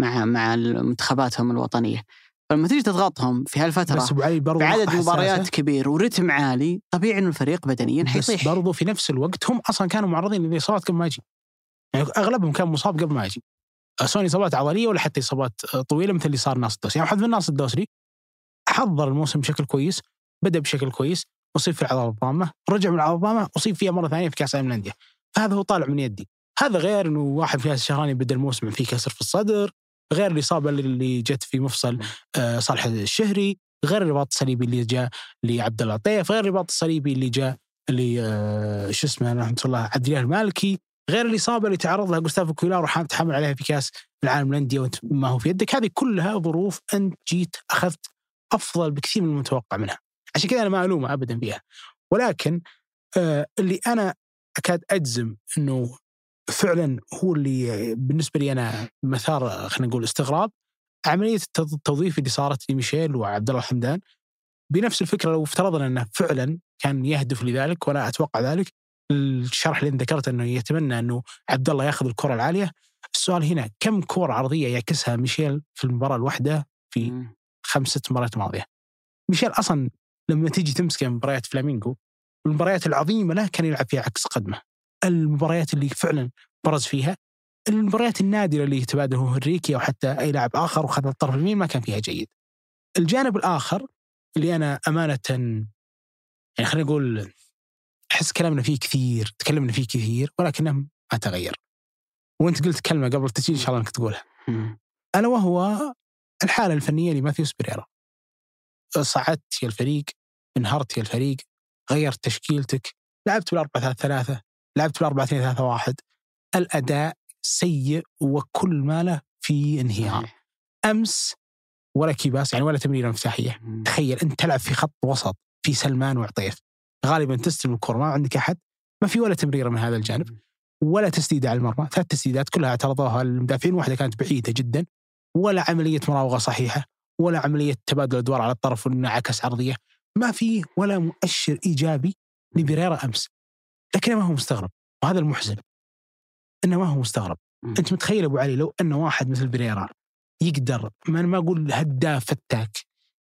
مع مع منتخباتهم الوطنية. فلما تيجي تضغطهم في هالفترة بس أبو علي برضو بعدد مباريات. كبير ورتم عالي طبيعي إنه الفريق بدنيا بس حيطيح. برضو في نفس الوقت هم أصلا كانوا معرضين لاصابات قبل ما يجي. يعني أغلبهم كان مصاب قبل ما يجي. سواء إصابات عضلية ولا حتى إصابات طويلة مثل اللي صار ناصر الدوسري. يعني واحد من ناصر الدوسري حضر الموسم بشكل كويس بدأ بشكل كويس أصيب في العضلة الضامة رجع من العضلة الضامة أصيب فيها مرة ثانية في كأس العالم للأندية. فهذا هو طالع من يدي. هذا غير إنه واحد في الشهراني بدأ الموسم فيه كسر في الصدر غير الإصابة اللي جت في مفصل آه، صالح الشهري غير الرباط الصليبي اللي جاء لعبد الله الطيف غير الرباط الصليبي اللي جاء ل آه، شو اسمه رحمة الله عبد الله المالكي. غير الاصابه اللي تعرض لها جوستافو كويلار وحام تحمل عليها في كاس العالم للانديه وانت ما هو في يدك. هذه كلها ظروف أنت جيت أخذت أفضل بكثير من المتوقع منها. عشان كذا أنا ما ألومه ابدا فيها. ولكن آه اللي أنا أكاد أجزم إنه فعلا هو اللي بالنسبة لي أنا مثار خلينا نقول استغراب عملية التوظيف اللي صارت لميشيل وعبد الله الحمدان. بنفس الفكرة لو افترضنا إنه فعلا كان يهدف لذلك وأنا أتوقع ذلك الشرح اللي ذكرت إنه يتمنى إنه عبد الله ياخذ الكرة العالية السؤال هنا كم كرة عرضية يعكسها ميشيل في المباراة الواحدة في. خمس ست مباريات ماضية ميشيل أصلا لما تيجي تمسك مباريات فلامينغو المباريات العظيمة له كان يلعب فيها عكس قدمه المباريات اللي فعلا برز فيها المباريات النادرة اللي يتبادل هو هنريكي أو حتى أي لاعب آخر وخذ الطرف اليمين ما كان فيها جيد. الجانب الآخر اللي أنا أمانة يعني خلينا نقول أحس كلامنا فيه كثير تكلمنا فيه كثير ولكنه ما تغير. وأنت قلت كلمة قبل التسجيل إن شاء الله إنك تقولها. ألا وهو الحالة الفنية لماثيوس بريرا. صعدت يا الفريق انهرت يا الفريق غيرت تشكيلتك لعبت بالأربعة ثلاثة ثلاثة لعبت بالأربعة اثنين ثلاثة واحد الأداء سيء وكل ما له في انهيار. أمس ولا كيباس يعني ولا تمريرة مفتاحية مم. تخيل أنت تلعب في خط وسط في سلمان وعطيف غالبا تستلم الكرة ما عندك أحد. ما في ولا تمريرة من هذا الجانب ولا تسديدة على المرمى. ثلاث تسديدات كلها اعترضوها المدافعين واحدة كانت بعيدة جدا ولا عملية مراوغة صحيحة ولا عملية تبادل أدوار على الطرف وانعكس عرضية. ما في ولا مؤشر إيجابي لبريرا أمس. لكنه ما هو مستغرب وهذا المحزن. إنه ما هو مستغرب. أنت متخيل أبو علي لو ان واحد مثل بريرا يقدر ما أنا ما أقول هداف فتاك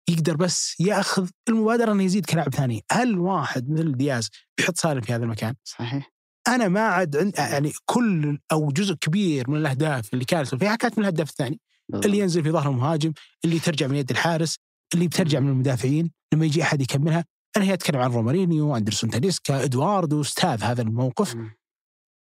يقدر بس ياخذ المبادرة إنه يزيد كلاعب ثاني. هل واحد مثل دياز يحط سالم في هذا المكان؟ صحيح. أنا ما عاد عند يعني كل أو جزء كبير من الأهداف اللي كانت فيها كانت من الهداف الثاني. اللي ينزل في ظهر المهاجم اللي ترجع من يد الحارس اللي بترجع من المدافعين. لما يجي أحد يكملها أنا هي أتكلم عن رومارينيو أندرسون تاليسكا إدواردو أستاذ هذا الموقف.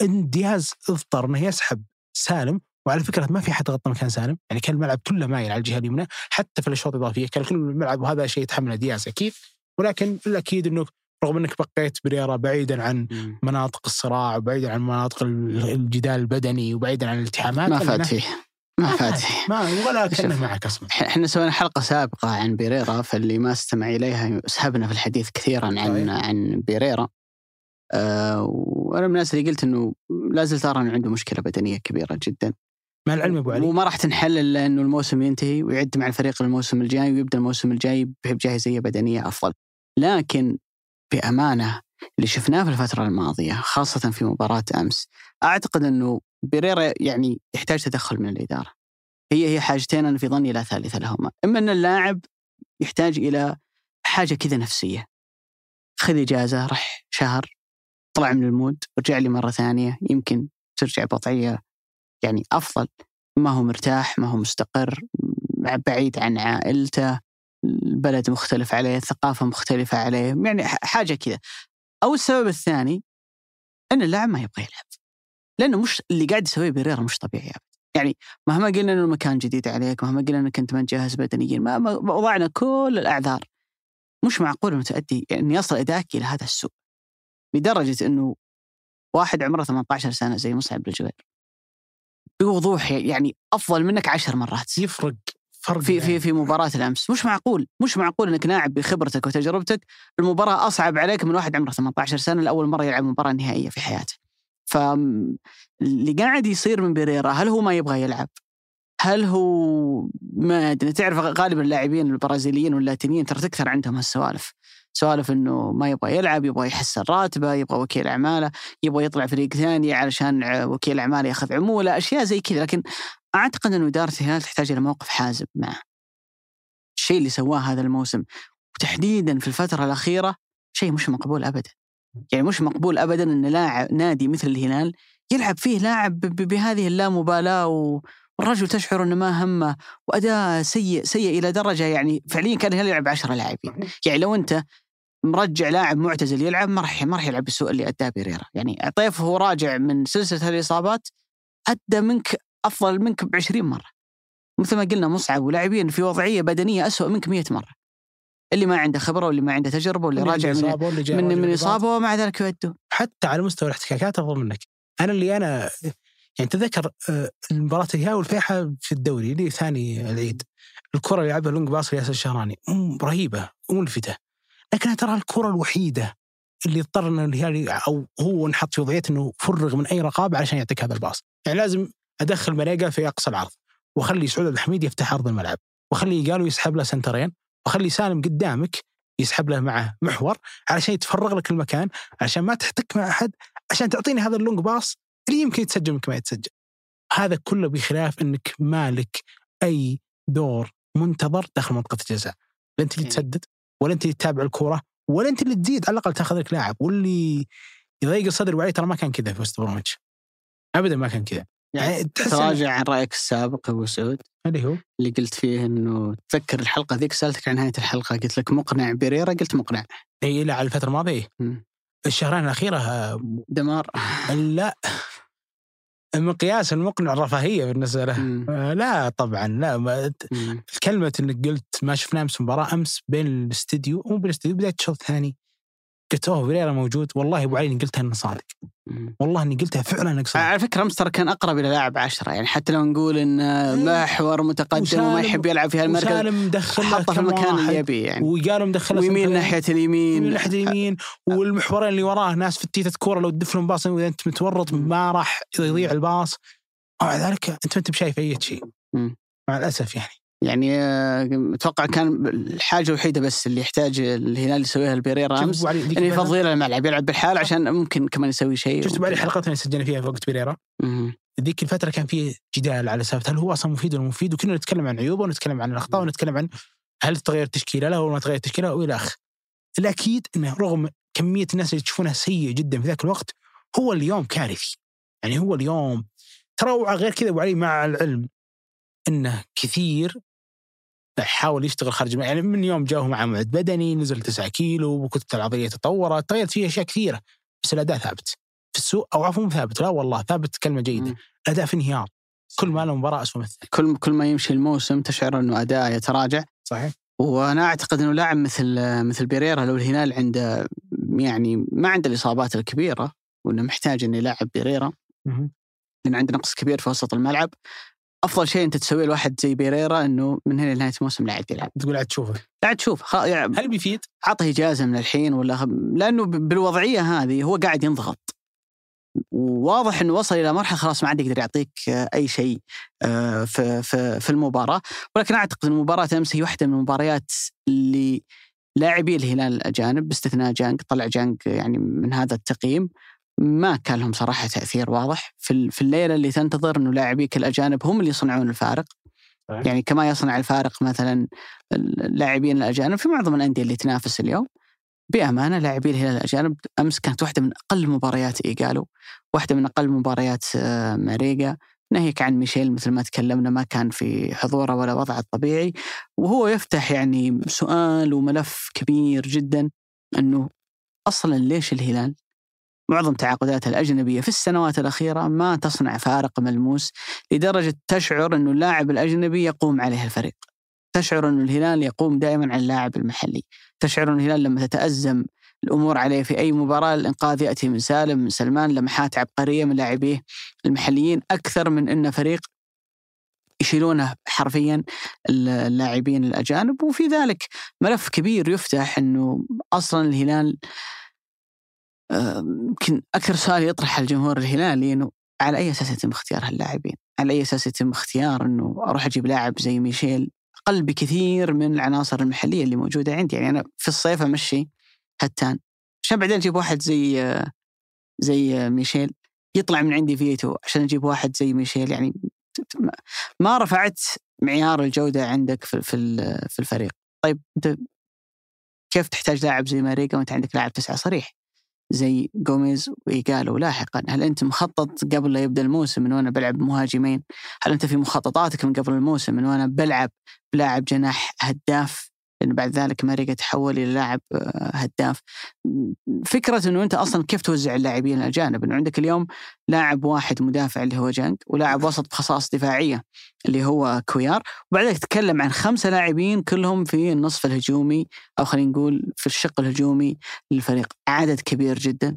إن دياز اضطر إنه يسحب سالم وعلى فكرة ما في حد غطى مكان سالم يعني كان الملعب كله مايل على الجهة اليمنى حتى في الأشواط الإضافية كان كل الملعب وهذا شيء يتحمله دياز أكيد ولكن الأكيد إنه رغم إنك بقيت بريرا بعيدا عن. مناطق الصراع وبعيدا عن مناطق ال- الجدال البدني وبعيدا عن الالتحامات ما فات فيه ما فات فيه ما ولا كانه. معك أصلا إحنا سوينا حلقة سابقة عن بيريرا فاللي ما استمع إليها سحبنا في الحديث كثيرا عن طيب. عن بيريرا أه وأنا من الناس اللي قلت إنه لا زلت أرى إنه عنده مشكلة بدنية كبيرة جدا مع العلم أبو علي. وما راح تنحل الا انه الموسم ينتهي ويعد مع الفريق الموسم الجاي ويبدأ الموسم الجاي بجاهزيه بدنية أفضل. لكن بأمانة اللي شفناه في الفترة الماضية خاصة في مباراة أمس أعتقد أنه بيريرا يعني يحتاج تدخل من الإدارة. هي هي حاجتين أنا في ظني لا ثالث لهما. إما أن اللاعب يحتاج إلى حاجة كذا نفسية. خذ إجازة رح شهر طلع من المود ارجع لي مرة ثانية يمكن ترجع بوضعية يعني أفضل. ما هو مرتاح ما هو مستقر بعيد عن عائلته البلد مختلف عليه الثقافة مختلفة عليه يعني حاجة كذا. أو السبب الثاني أن اللاعب ما يبغى يلعب. لأنه مش اللي قاعد يسويه بيريرا مش طبيعي أبدا. يعني مهما قلنا أنه المكان جديد عليك مهما قلنا أنك أنت ما جاهز بدنيا ما وضعنا كل الأعذار. مش معقول أنه تؤدي أن يصل أداءك إلى هذا السوء. لدرجة أنه واحد عمره 18 سنة زي مصعب الجوير بوضوح يعني أفضل منك عشر مرات. يفرق فرق في في في مباراة الأمس. مش معقول مش معقول أنك لاعب بخبرتك وتجربتك المباراة أصعب عليك من واحد عمره 18 سنة لأول مرة يلعب مباراة نهائية في حياته. ف اللي قاعد يصير من بيريرا هل هو ما يبغى يلعب؟ هل هو ما أدري تعرف غالبا اللاعبين البرازيليين واللاتينيين ترى تكثر عندهم هالسوالف. سوالف إنه ما يبغى يلعب يبغى يحسن راتبه يبغى وكيل أعماله يبغى يطلع فريق ثاني علشان وكيل أعماله ياخذ عمولة أشياء زي كذا. لكن أعتقد إنه إدارة الهلال تحتاج إلى موقف حازم معه. الشيء اللي سواه هذا الموسم وتحديدا في الفترة الأخيرة شيء مش مقبول ابدا. يعني مش مقبول ابدا إن لاعب نادي مثل الهلال يلعب فيه لاعب بهذه اللامبالاة و- والرجل تشعر إنه ما همه وأداء سيء سيء إلى درجة يعني فعليا كان الهلال يلعب 10 لاعبين. يعني لو أنت مرجع لاعب معتزل يلعب ما راح ما راح يلعب بالسوء اللي أداه بيريرا. يعني طيف وهو راجع من سلسلة الإصابات أدى منك أفضل منك ب 20 مرة. مثل ما قلنا مصعب ولاعبين في وضعية بدنية أسوأ منك 100 مرة. اللي ما عنده خبرة واللي ما عنده تجربة واللي راجع من واللي من, من إصابة ومع ذلك يؤدون حتى على مستوى الاحتكاكات أفضل منك. أنا اللي أنا يعني تذكر آه، المباراة الهلال والفيحاء في الدوري اللي ثاني العيد. الكرة اللي لعبها long pass لياسر الشهراني. رهيبة وملفته لكنها ترى الكرة الوحيدة اللي اضطر ان الهلال أو هو انحط في وضعية إنه فرغ من أي رقابة علشان يعطيك هذا ال pass. يعني لازم أدخل ماريجا في أقصى العرض وأخلي سعود عبد الحميد يفتح أرض الملعب وأخلي إيجالو يسحب له سنترين وأخلي سالم قدامك يسحب له معه محور علشان يتفرغ لك المكان علشان ما تحتك مع أحد عشان تعطيني هذا ال long pass اللي يمكن يتسجل يمكن ما يتسجل. هذا كله بخلاف إنك مالك أي دور منتظر داخل منطقة الجزاء. لا أنت اللي يعني. تسدد؟ ولا أنت اللي تتابع الكره ولا أنت اللي تزيد على الأقل تاخذ لك لاعب. واللي يضيق الصدر وعليه ترى ما كان كذا في وست بروميتش. ابدا ما كان كذا. يعني تحس إن- تراجع عن رأيك السابق أبو سعود؟ اللي هو؟ اللي قلت فيه إنه تذكر الحلقة ذيك سألتك عن نهاية الحلقة قلت لك مقنع بيريرا قلت مقنع. إي لا على الفترة الماضية. الشهرين الأخيرة آه، دمار. لا. مقياس المقنع الرفاهيه بالنسبة له. آه، لا طبعا لا ما مم. كلمة إنك قلت ما شفناه أمس مباراة أمس بين الاستديو مو بالاستديو بداية الشوط الثاني قلت اوه فيريرا موجود والله أبو علي إني قلتها إنه صادق. والله إني قلتها فعلا انك صادق. على فكرة امس ترى كان أقرب إلى لاعب عشرة يعني حتى لو نقول إن محور متقدم وما يحب يلعب في هالمركز وسالم مدخل له حطه في المكان اللي يبي يعني. وقالوا مدخله ويمين سنترين، ناحية اليمين. ناحية اليمين. والمحورين اللي وراه ناس في التيتة كورة لو تدف لهم باص واذا أنت متورط ما راح يضيع الباص. ومع ذلك انت ما أنت بشايف أي شيء. مع الأسف يعني. يعني آه، أتوقع كان الحاجة الوحيدة بس اللي يحتاج الهلال يسويها البيريرا امس إنه يفضي له الملعب يلعب بالحال عشان ممكن كمان يسوي شيء شفت علي حلقتنا اللي سجلنا فيها في وقت بيريرا. ذيك الفترة كان في جدال على سالفة هل هو أصلا مفيد ولا مفيد وكنا نتكلم عن عيوبه ونتكلم عن الأخطاء ونتكلم عن هل تغير تشكيله له ولا ما تغير تشكيله وإلى آخره. الأكيد أنه رغم كمية الناس اللي تشوفونه سيء جدا في ذاك الوقت هو اليوم كارثي. يعني هو اليوم ترى غير كذا أبو علي مع العلم أنه كثير حاول يشتغل خارج. يعني من يوم جاءه مع موعد بدني نزل 9 كيلو وكتلته العضلية تطورت. تغيرت فيه أشياء كثيرة بس الأداء ثابت. في السوق أو عفوا ثابت. لا والله ثابت كلمة جيدة. مم. اداء في انهيار. كل ما له مباراة اسوء الثانية كل كل ما يمشي الموسم تشعر إنه أداء يتراجع. صحيح. وأنا أعتقد إنه لاعب مثل مثل بيريرا لو الهلال عنده يعني ما عنده الإصابات الكبيرة وإنه محتاج إنه يلاعب بيريرا. لأن عنده نقص كبير في وسط الملعب. أفضل شيء أنت تسويه لواحد زي بيريرا إنه من هنا لنهاية الموسم لا عاد يلعب تقول عاد تشوفه. لا عاد شوف خ... يعني هل بيفيد؟ عطه إجازة من الحين ولا. لأنه بالوضعية هذه هو قاعد ينضغط. وواضح إنه وصل إلى مرحلة خلاص ما عاد يقدر يعطيك آه، أي شيء آه، في في في المباراة. ولكن أعتقد إن مباراه أمس هي واحدة من المباريات اللي لاعبي الهلال الأجانب باستثناء جانج طلع جانج يعني من هذا التقييم. ما كان لهم صراحة تأثير واضح. في في الليلة اللي تنتظر إنه لاعبيك الأجانب هم اللي يصنعون الفارق. يعني كما يصنع الفارق مثلا اللاعبين الأجانب في معظم الأندية اللي تنافس اليوم. بأمانة لاعبي الهلال الأجانب أمس كانت واحدة من أقل مباريات إيجالو واحدة من أقل مباريات آه، ماريجا. ناهيك عن ميشيل مثل ما تكلمنا ما كان في حضوره ولا وضعه الطبيعي. وهو يفتح يعني سؤال وملف كبير جدا إنه أصلا ليش الهلال معظم تعاقداته الأجنبية في السنوات الأخيرة ما تصنع فارق ملموس لدرجة تشعر إنه اللاعب الأجنبي يقوم عليه الفريق. تشعر إنه الهلال يقوم دائما على اللاعب المحلي. تشعر ان الهلال لما تتأزم الأمور عليه في أي مباراة الإنقاذ يأتي من سالم من سلمان لمحات عبقرية من لاعبيه المحليين أكثر من انه فريق يشيلونه حرفيا اللاعبين الأجانب وفي ذلك ملف كبير يفتح إنه أصلا الهلال يمكن أكثر سؤال يطرح الجمهور الهلالي إنه على أي أساس يتم اختيار هاللاعبين؟ على أي أساس يتم اختيار إنه أروح أجيب لاعب زي ميشيل؟ أقل بكثير من العناصر المحلية اللي موجودة عندي. يعني أنا في الصيف أمشي هتان. عشان بعدين أجيب واحد زي زي ميشيل؟ يطلع من عندي فييتو. عشان أجيب واحد زي ميشيل؟ يعني ما- رفعت معيار الجودة عندك في في الفريق. طيب أنت كيف تحتاج لاعب زي ماريجا وأنت عندك لاعب تسعة صريح؟ زي جوميز وإيجالو. لاحقا هل أنت مخطط قبل لا يبدأ الموسم من وأنا بلعب مهاجمين؟ هل أنت في مخططاتك من قبل الموسم من وأنا بلعب بلاعب جناح هداف لأن بعد ذلك ماريجا تحول إلى لاعب آه، هداف. فكرة أنه أنت أصلا كيف توزع اللاعبين الأجانب أنه عندك اليوم لاعب واحد مدافع اللي هو جانج ولاعب وسط بخصائص دفاعية اللي هو كويار. وبعدين تتكلم عن خمسة لاعبين كلهم في النصف الهجومي أو خلينا نقول في الشق الهجومي للفريق. عدد كبير جدا.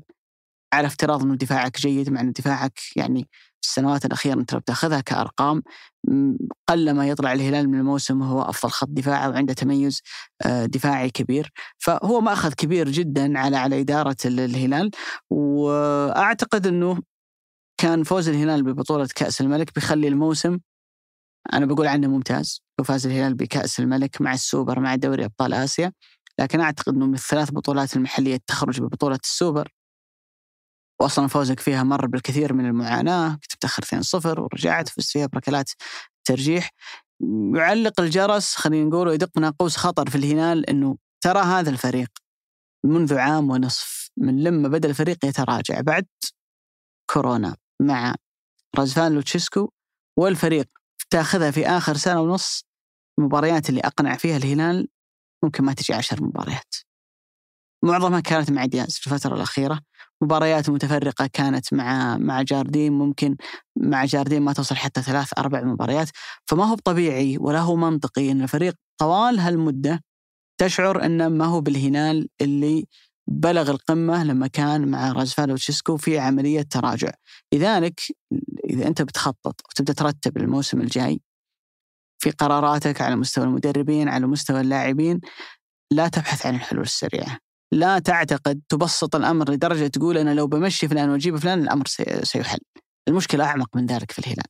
على افتراض أنه دفاعك جيد مع أن دفاعك يعني السنوات الأخيرة أنت لو بتأخذها كأرقام م، قلما يطلع الهلال من الموسم وهو أفضل خط دفاع وعنده تميز آه، دفاعي كبير. فهو مأخذ كبير جدا على على إدارة ال- الهلال. وأعتقد أنه كان فوز الهلال ببطولة كأس الملك بيخلي الموسم أنا بقول عنه ممتاز. وفاز الهلال بكأس الملك مع السوبر مع دوري أبطال آسيا. لكن أعتقد أنه من الثلاث بطولات المحلية التخرج ببطولة السوبر واصلا فوزك فيها مر بالكثير من المعاناة كنت بتاخر 2-0 ورجعت فزت فيها بركلات ترجيح. يعلق الجرس خلينا نقول ويدق ناقوس خطر في الهلال إنه ترى هذا الفريق منذ عام ونصف من لما بدأ الفريق يتراجع. بعد كورونا مع رزفان لوتشيسكو والفريق تأخذها في آخر سنة ونص المباريات اللي أقنع فيها الهلال ممكن ما تجي عشر مباريات. معظمها كانت مع دياز في الفترة الأخيرة. مباريات متفرقة كانت مع مع جاردين. ممكن مع جاردين ما توصل حتى ثلاث أربع مباريات. فما هو طبيعي ولا هو منطقي أن الفريق طوال هالمدة تشعر أنه ما هو بالهلال اللي بلغ القمة لما كان مع رازفال وتشيسكو في عملية تراجع. لذلك إذا أنت بتخطط وتبدأ ترتب الموسم الجاي في قراراتك على مستوى المدربين على مستوى اللاعبين لا تبحث عن الحلول السريعة. لا تعتقد تبسط الأمر لدرجة تقول أنا لو بمشي فلان وأجيب فلان الأمر سي- سيحل. المشكلة أعمق من ذلك في الهلال.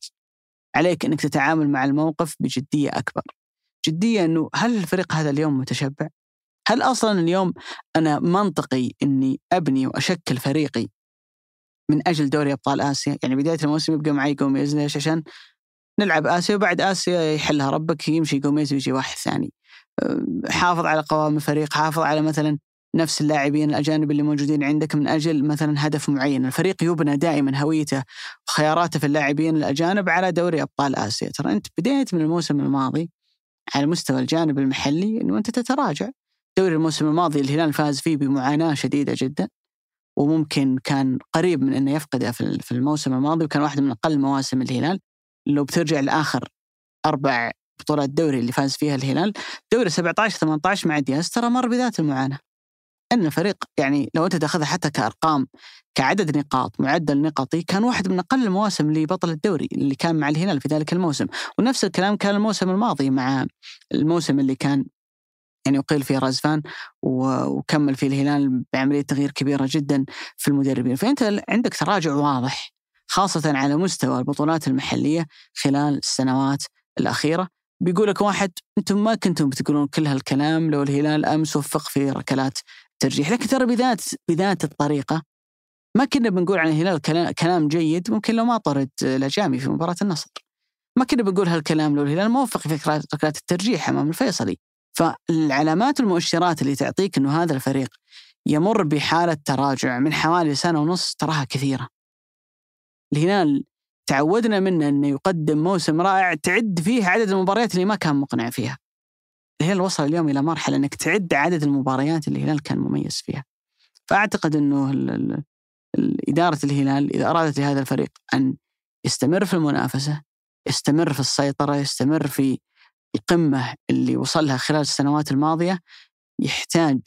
عليك إنك تتعامل مع الموقف بجدية أكبر. جدية إنه هل الفريق هذا اليوم متشبع؟ هل أصلا اليوم أنا منطقي إني أبني وأشكل فريقي من أجل دوري أبطال آسيا؟ يعني بداية الموسم يبقى معي جوميز ليش؟ عشان نلعب آسيا وبعد آسيا يحلها ربك يمشي جوميز ويجي واحد ثاني. حافظ على قوام الفريق، حافظ على مثلا نفس اللاعبين الأجانب اللي موجودين عندك من أجل مثلا هدف معين، الفريق يبنى دائما هويته وخياراته في اللاعبين الأجانب على دوري أبطال آسيا، ترى أنت بديت من الموسم الماضي على مستوى الجانب المحلي إنه أنت تتراجع. دوري الموسم الماضي الهلال فاز فيه بمعاناة شديدة جدا وممكن كان قريب من إنه يفقده في الموسم الماضي وكان واحد من أقل مواسم الهلال لو بترجع لآخر أربع بطولات دوري اللي فاز فيها الهلال دوري 17 18 مع دياز ترى مر بذات المعاناة. أن الفريق يعني لو أنت تأخذها حتى كأرقام كعدد نقاط معدل نقطي كان واحد من أقل المواسم لبطل الدوري اللي كان مع الهلال في ذلك الموسم. ونفس الكلام كان الموسم الماضي مع الموسم اللي كان يعني أقيل فيه رازفان وكمل فيه الهلال بعملية تغيير كبيرة جدا في المدربين فأنت عندك تراجع واضح خاصة على مستوى البطولات المحلية خلال السنوات الأخيرة. بيقول لك واحد أنتم ما كنتم بتقولون كل هالكلام لو الهلال أمس وفق في ركلات ترجيح. لكن ترى بذات بذات الطريقة ما كنا بنقول عن الهلال كلا- كلام جيد ممكن لو ما طرد الأجامي في مباراة النصر. ما كنا بنقول هالكلام لو الهلال موفق في ركلات الترجيح أمام الفيصلي. فالعلامات والمؤشرات اللي تعطيك أنه هذا الفريق يمر بحالة تراجع من حوالي سنة ونص تراها كثيرة. الهلال تعودنا منه أنه يقدم موسم رائع تعد فيه عدد المباريات اللي ما كان مقنع فيها. الهلال وصل اليوم إلى مرحلة أنك تعد عدد المباريات اللي الهلال كان مميز فيها. ال- ال- إدارة الهلال إذا أرادت لهذا الفريق أن يستمر في المنافسة يستمر في السيطرة يستمر في القمة اللي وصلها خلال السنوات الماضية يحتاج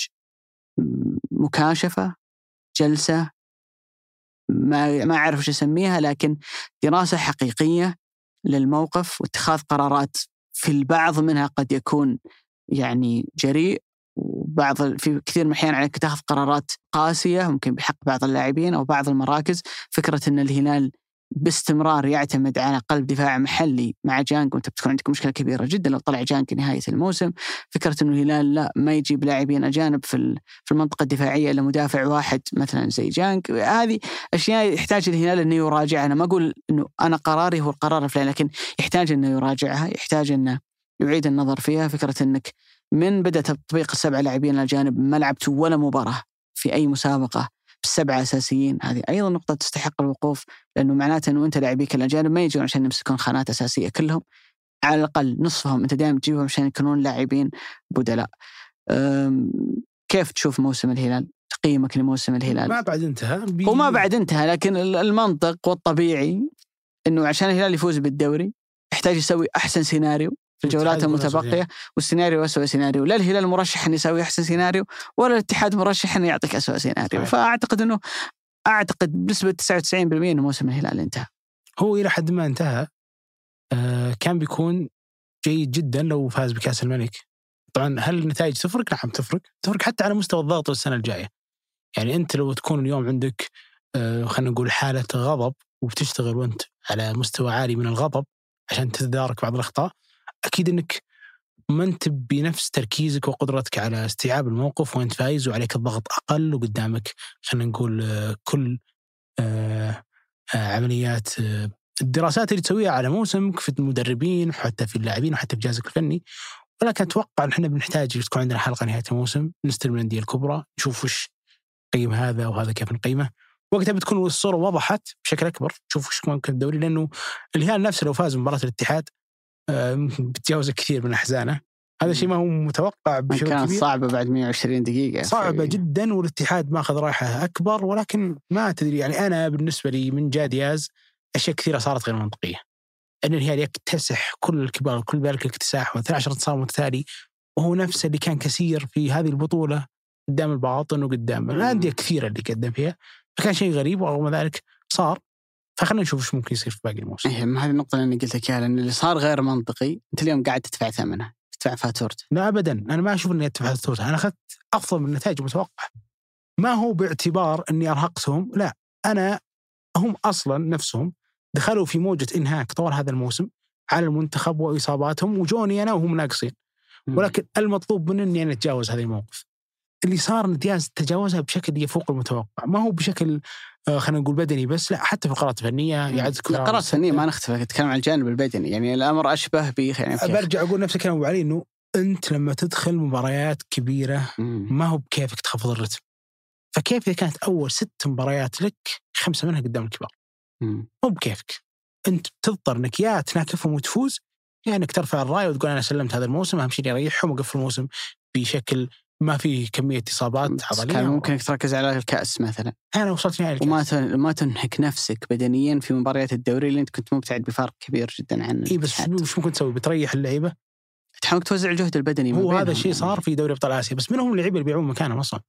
مكاشفة جلسة ما ما أعرف وش أسميها لكن دراسة حقيقية للموقف واتخاذ قرارات في البعض منها قد يكون يعني جريء وبعض في كثير من الأحيان عليك تاخذ قرارات قاسية ممكن بحق بعض اللاعبين أو بعض المراكز. فكرة أن الهلال باستمرار يعتمد على قلب دفاع محلي مع جانج وأنت بتكون عندك مشكلة كبيرة جدا لو طلع جانج نهاية الموسم. فكرة إنه الهلال لا ما يجيب لاعبين أجانب في في المنطقة الدفاعية إلا مدافع واحد مثلا زي جانج هذه أشياء يحتاج الهلال إنه يراجعها. أنا ما أقول إنه أنا قراري هو القرار الفلاني لكن يحتاج إنه يراجعها يحتاج إنه يعيد النظر فيها. فكرة إنك من بدأ تطبيق السبع لاعبين الأجانب ما لعبت ولا مباراة في أي مسابقة بالسبعه أساسيين هذه أيضا نقطة تستحق الوقوف لأنه معناته إنه أنت لاعبيك الأجانب ما يجون عشان يمسكون خانات أساسية كلهم على الأقل نصفهم أنت دائما تجيبهم عشان يكونون لاعبين بدلاء. كيف تشوف موسم الهلال؟ تقييمك لموسم الهلال؟ ما بعد انتهى بي- هو ما بعد انتهى لكن ال- المنطق والطبيعي إنه عشان الهلال يفوز بالدوري يحتاج يسوي أحسن سيناريو في الجولات المتبقية والسيناريو اسوء سيناريو، لا الهلال مرشح إنه يسوي أحسن سيناريو ولا الاتحاد مرشح إنه يعطيك اسوء سيناريو، صحيح. فأعتقد إنه أعتقد بنسبة 99% إنه موسم الهلال انتهى. هو إلى حد ما انتهى آه كان بيكون جيد جدا لو فاز بكأس الملك طبعا هل النتائج تفرق؟ نعم تفرق تفرق حتى على مستوى الضغط السنة الجاية يعني أنت لو تكون اليوم عندك آه خلينا نقول حالة غضب وبتشتغل وأنت على مستوى عالي من الغضب عشان تتدارك بعض الأخطاء أكيد إنك ما أنت بنفس تركيزك وقدرتك على استيعاب الموقف وأنت فايز وعليك الضغط أقل وقدامك خلينا نقول آه، كل آه، آه، عمليات الدراسات اللي تسويها على موسمك في المدربين وحتى في اللاعبين وحتى في جهازك الفني. ولكن أتوقع إن إحنا بنحتاج تكون عندنا حلقة نهاية الموسم نستلم الأندية الكبرى نشوف وش نقيم هذا وهذا كيف نقيمه. وقتها بتكون الصورة وضحت بشكل أكبر تشوف وش ممكن الدوري لأنه الهلال نفسه لو فاز بمباراه الاتحاد آه، بتجاوز كثير من أحزانه. هذا شيء ما هو متوقع بشكل كانت كبير. صعبة بعد 120 دقيقة صعبة في- جدا والاتحاد ماخذ رايحة أكبر ولكن ما تدري يعني أنا بالنسبة لي من جا دياز أشياء كثيرة صارت غير منطقية. أن الهلال يكتسح كل الكبار كل ذلك الاكتساح و12 انتصار متتالي وهو نفسه اللي كان كثير في هذه البطولة قدام الباطن وقدام الأندية كثيرة اللي قدم فيها فكان شيء غريب ورغم ذلك صار. فخلينا نشوف إيش ممكن يصير في باقي الموسم. إيه، ما هذه النقطة اللي أنا قلت لك إياها لأن اللي صار غير منطقي أنت اليوم قاعد تدفع ثمنه تدفع فاتورته لا ابدا. أنا ما أشوف إني أدفع الثلث أنا أخذت أفضل من النتائج المتوقعة. ما هو باعتبار إني أرهقتهم؟ لا. أنا هم أصلا نفسهم دخلوا في موجة إنهاك طوال هذا الموسم على المنتخب وإصاباتهم وجوني أنا وهم ناقصين. ولكن المطلوب مني إني أنا أتجاوز هذا الموقف. اللي صار ان دياز تجاوزها بشكل يفوق المتوقع ما هو بشكل آه، خلينا نقول بدني بس لا حتى في القرارات الفنية يعد لا قرارات فنية ما نختلف نتكلم عن الجانب البدني يعني الأمر أشبه ب يعني كيف؟ برجع أقول نفس الكلام أبو علي إنه أنت لما تدخل مباريات كبيرة. ما هو بكيفك تخفض الرتم فكيف إذا كانت أول ست مباريات لك خمسة منها قدام الكبار. مو بكيفك أنت بتضطر إنك يا تناكفهم وتفوز يا إنك ترفع الرايه وتقول أنا سلمت هذا الموسم أهم شيء أريحهم وأقفل الموسم بشكل ما فيه كمية إصابات عضليه كان ممكن إنك تركز على الكأس مثلا أنا وصلت نهائي وما الكاس تن- ما تنهك نفسك بدنيا في مباريات الدوري اللي أنت كنت مبتعد بفارق كبير جدا عن إي بس. وش ممكن تسوي؟ بتريح اللعيبة تحاول توزع الجهد البدني هو هذا الشيء يعني. صار في دوري أبطال آسيا بس من هم اللعيبة اللي بيبيعون مكانهم أصلا؟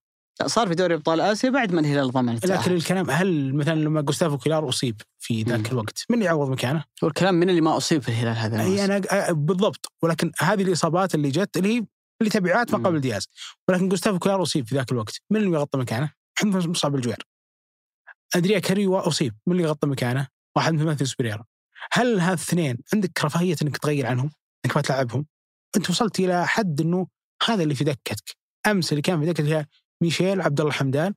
لا صار في دوري أبطال آسيا بعد ما الهلال ضمن لكن الكلام هل مثلا لما جوستافو كيلار أصيب في ذاك. الوقت من اللي يعوض مكانه؟ والكلام من اللي ما أصيب في الهلال هذا إي أنا بالضبط ولكن هذه الإصابات اللي جت اللي هي اللي تبعات ما. قبل دياز ولكن جوستافو كويلار أصيب في ذاك الوقت من اللي يغطي مكانه؟ محمد مصعب الجوير أندريه كاريلو أصيب من اللي يغطي مكانه؟ واحد مثل ماتيوس بيريرا هل هذا الاثنين عندك رفاهية إنك تغير عنهم؟ إنك ما تلعبهم؟ أنت وصلت إلى حد إنه هذا اللي في دكتك أمس اللي كان في دكتك ميشيل عبد الله حمدان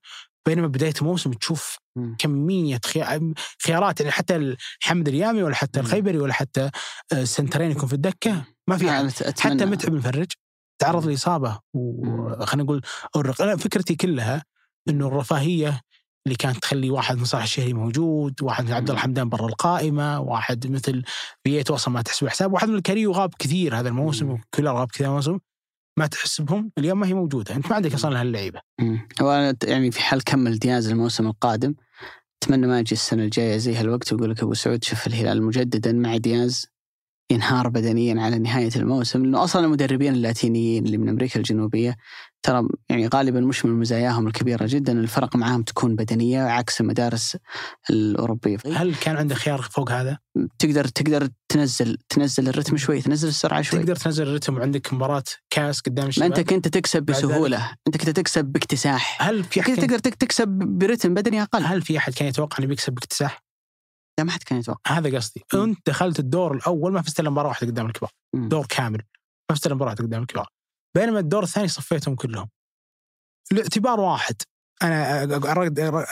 بينما بداية الموسم تشوف. كمية خيا- خيارات يعني حتى حمد اليامي ولا حتى. الخيبري ولا حتى آه، السنترين يكون في الدكة ما في حتى متعب المفرج تعرض لإصابة وخلينا نقول أورق. أنا فكرتي كلها إنه الرفاهية اللي كانت تخلي واحد من صالح الشهري موجود، واحد مثل عبد الله حمدان برا القائمة، واحد مثل فييتو أصلا ما تحسب حساب، واحد مثل كاريلو غاب كثير هذا الموسم مم. وكويلار غاب كثير الموسم ما تحسبهم اليوم ما هي موجودة، أنت ما عندك أصلا هاللعيبة. وأنا يعني في حال كمل دياز الموسم القادم أتمنى ما أجي السنة الجاية زي هالوقت واقول لك أبو سعود شوف الهلال مجددا مع دياز ينهار بدنيا على نهاية الموسم لأنه أصلا المدربين اللاتينيين اللي من أمريكا الجنوبية ترى يعني غالبا مش من مزاياهم الكبيرة جدا الفرق معاهم تكون بدنية عكس المدارس الأوروبية. هل كان عندك خيار فوق هذا؟ تقدر تقدر تنزل تنزل الرتم شوي تنزل السرعة شوي. تقدر تنزل الرتم وعندك مباراة كاس قدام ما الشباب؟ انت كنت تكسب بسهولة أنت كنت تكسب باكتساح. هل في أحد كنت تقدر تك- تكسب برتم بدني أقل. هل في أحد كان يتوقع أنه بيكسب باكتساح؟ لا ما حد كان يتوقع هذا قصدي مم. انت دخلت الدور الأول ما فزت إلا مباراة واحدة قدام الكبار مم. دور كامل ما فزت إلا مباراة واحدة قدام الكبار بينما الدور الثاني صفيتهم كلهم الاعتبار واحد أنا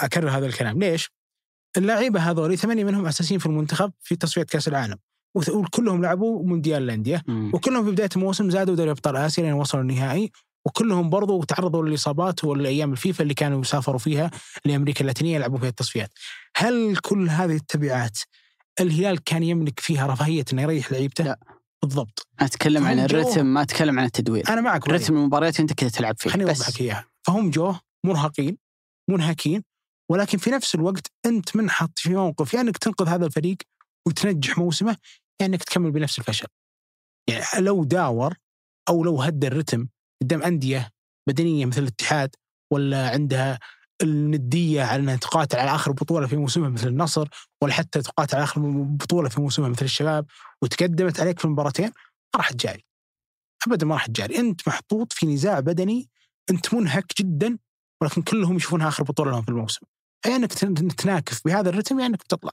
اكرر هذا الكلام ليش؟ اللعيبه هذول ثمانيه منهم اساسيين في المنتخب في تصفيه كاس العالم وكلهم لعبوا مونديال الانديه. وكلهم في بدايه الموسم زادوا دوري ابطال اسيا لين وصلوا النهائي وكلهم برضو تعرضوا للإصابات والأيام الفيفا اللي كانوا يسافروا فيها لأمريكا اللاتينية يلعبوا فيها التصفيات. هل كل هذه التبعات الهلال كان يملك فيها رفاهية إنه يريح لعيبته؟ لا. بالضبط. أتكلم عن. الرتم ما أتكلم عن التدوير أنا معك. رتم المباريات أنت كذا تلعب فيه خليني اوضح لك إياها فهم جوه مرهقين منهكين ولكن في نفس الوقت أنت منحط في موقف يا إنك تنقذ هذا الفريق وتنجح موسمه يا إنك تكمل بنفس الفشل. يعني لو داور أو لو هدى الرتم قدام أندية بدنيه مثل الاتحاد ولا عندها الندية على إنها تقاتل على آخر بطولة في موسمها مثل النصر ولا حتى تقاتل على آخر بطولة في موسمها مثل الشباب وتقدمت عليك في المباراتين ما راح تجاري. ابدا ما راح تجاري، أنت محطوط في نزاع بدني أنت منهك جدا ولكن كلهم يشوفونها آخر بطولة لهم في الموسم. يا أنك تن- تناكف بهذا الرتم يا أنك بتطلع.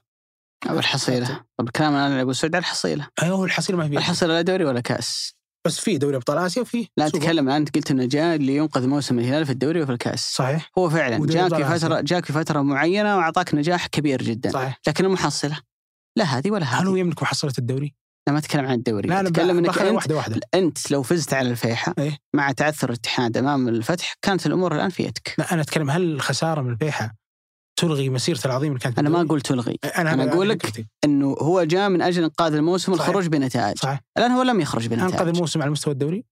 أو الحصيلة طب الكلام اللي ابو سعود على الحصيلة أيوه الحصيلة ما في الحصيلة لا دوري ولا كأس بس في دوري أبطال آسيا وفي لا الان أنت قلت إنه جاء اللي ينقذ موسم الهلال في الدوري وفي الكأس. صحيح. هو فعلا جاك في. فترة جاك في فترة معينة وأعطاك نجاح كبير جدا. صحيح. لكن المحصلة؟ لا هذه ولا هل هو هذه. يملك محصلة الدوري؟ أنا ما أتكلم عن الدوري. لا أتكلم إنك أنت واحدة واحدة. أنت لو فزت على الفيحة إيه. مع تعثر الاتحاد أمام الفتح كانت الأمور الآن في يدك. لا أنا أتكلم هل الخساره من الفيحة تلغي مسيرته العظيمة اللي كانت أنا ما؟ أقول تلغي. أنا أنا أقول لك. إنه هو جاء من أجل إنقاذ الموسم. والخروج بنتائج. صحيح. الآن هو لم يخرج أنقذ بنتائج الموسم على مستوى الدوري؟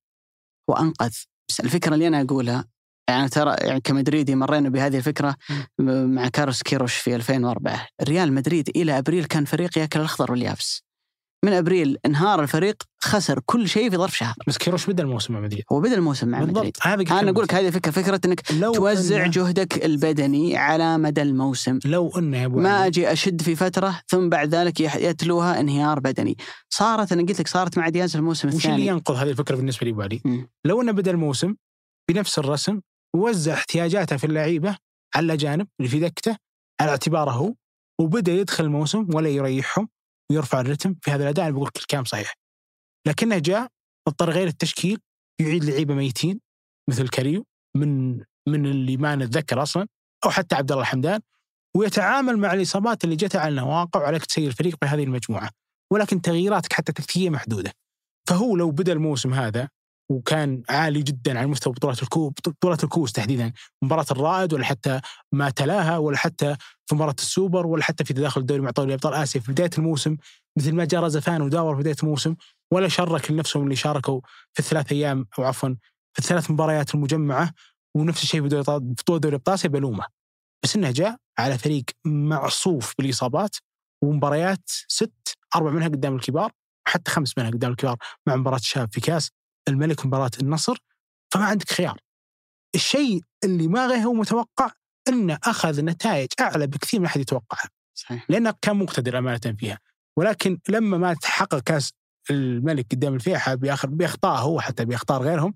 هو أنقذ. بس الفكرة اللي أنا أقولها يعني ترى يعني كمدريدي مرينا بهذه الفكرة مع كارلوس كيروش في 2004 ريال مدريد إلى أبريل كان فريق يأكل الأخضر واليابس. من أبريل انهار الفريق خسر كل شيء في ظرف شهر. بس كيروش بدأ الموسم مع مدريد. هو بدأ الموسم مع مدريد. أنا. أقول لك هذه فكرة فكرة إنك لو توزع إنه- جهدك البدني على مدى الموسم. لو إنه يا أبو ما علي. أجي أشد في فترة ثم بعد ذلك يتلوها انهيار بدني. صارت أنا قلت لك صارت مع دياز الموسم وش اللي الثاني. ينقذ هذه الفكرة بالنسبة لي أبو علي؟ مم. لو إنه بدأ الموسم بنفس الرسم ووزع احتياجاته في اللعيبة على الاجانب اللي في دكته على اعتباره هو وبدأ يدخل الموسم ولا يريحهم ويرفع الرتم في هذا الأداء أنا بقول لك الكلام صحيح. لكنه جاء اضطر يغير التشكيل يعيد لعيبة ميتين مثل كريو من من اللي ما نتذكر أصلا أو حتى عبد الله الحمدان ويتعامل مع الإصابات اللي جت على الواقع وعليك تسير الفريق بهذه المجموعة. ولكن تغييراتك حتى تكتيكية محدودة. فهو لو بدا الموسم هذا وكان عالي جدا على مستوى بطولات الكو بطولات الكوس تحديدا مباراة الرائد ولا حتى ما تلاها ولا حتى في مباراة السوبر ولا حتى في تداخل الدوري مع دوري ابطال آسيا في بداية الموسم مثل ما جرى زفان وداور في بداية الموسم ولا شرك لنفسهم اللي شاركوا في الثلاث أيام أو عفوا في الثلاث مباريات المجمعة ونفس الشيء في بطولة دوري ابطال آسيا بلومه بس إنه جاء على فريق معصوف بالإصابات ومباريات ست أربع منها قدام الكبار وحتى خمس منها قدام الكبار مع مباراة الشباب في كاس. الملك ومباراه النصر فما عندك خيار. الشيء اللي ما غير هو متوقع أنه أخذ نتائج أعلى بكثير من أحد يتوقعها صحيح لأنه كان مقتدر أمانة فيها ولكن لما ما تحقق كاس الملك قدام الفيحة باخر باخطائه هو حتى بأخطاء غيرهم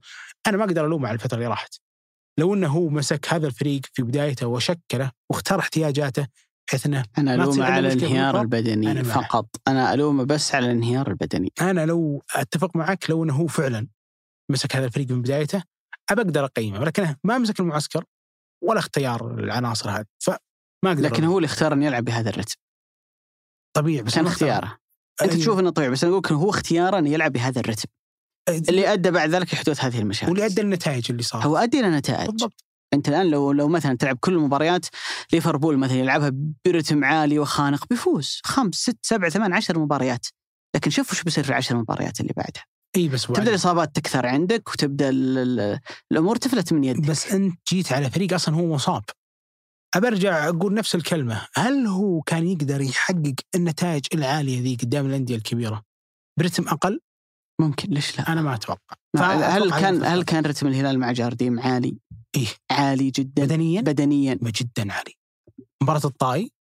أنا ما أقدر ألومه على الفترة اللي راحت. لو إنه هو مسك هذا الفريق في بدايته وشكله واختار احتياجاته بحيث إنه أنا ألومه على الانهيار؟ البدني أنا. فقط أنا ألومه بس على الانهيار البدني أنا لو أتفق معك لو إنه هو فعلا مسك هذا الفريق من بدايته أبى أقدر أقيمه ولكنه ما مسك المعسكر ولا اختيار العناصر هذه فما أقدر لكن هو اللي اختار انه يلعب بهذا الرتم. طبيعي بس كان اختياره. أنت تشوف إنه طبيعي بس أنا أقول هو اختياره انه يلعب بهذا الرتم. اللي أدى بعد ذلك لحدوث هذه المشاكل. واللي أدى النتائج اللي صارت. هو أدى إلى نتائج. بالضبط. أنت الآن لو لو مثلا تلعب كل المباريات ليفربول مثلا يلعبها برتم عالي وخانق بيفوز. خمس ست سبع ثمان عشر مباريات. لكن شوف وش بيصير في العشر مباريات اللي بعدها. إي بس تبدأ. الإصابات تكثر عندك وتبدأ ال- ال- الأمور تفلت من يدك. بس أنت جيت على فريق أصلا هو مصاب. أبرجع أقول نفس الكلمة. هل هو كان يقدر يحقق النتائج العالية ذي قدام الأندية الكبيرة؟ برتم أقل؟ ممكن ليش لا؟ أنا ما أتوقع. ما- هل كان هل كان رتم الهلال مع جارديم عالي؟ إيه. عالي جدا. بدنيا؟ بدنيا. جدا عالي. مباراة الطائي؟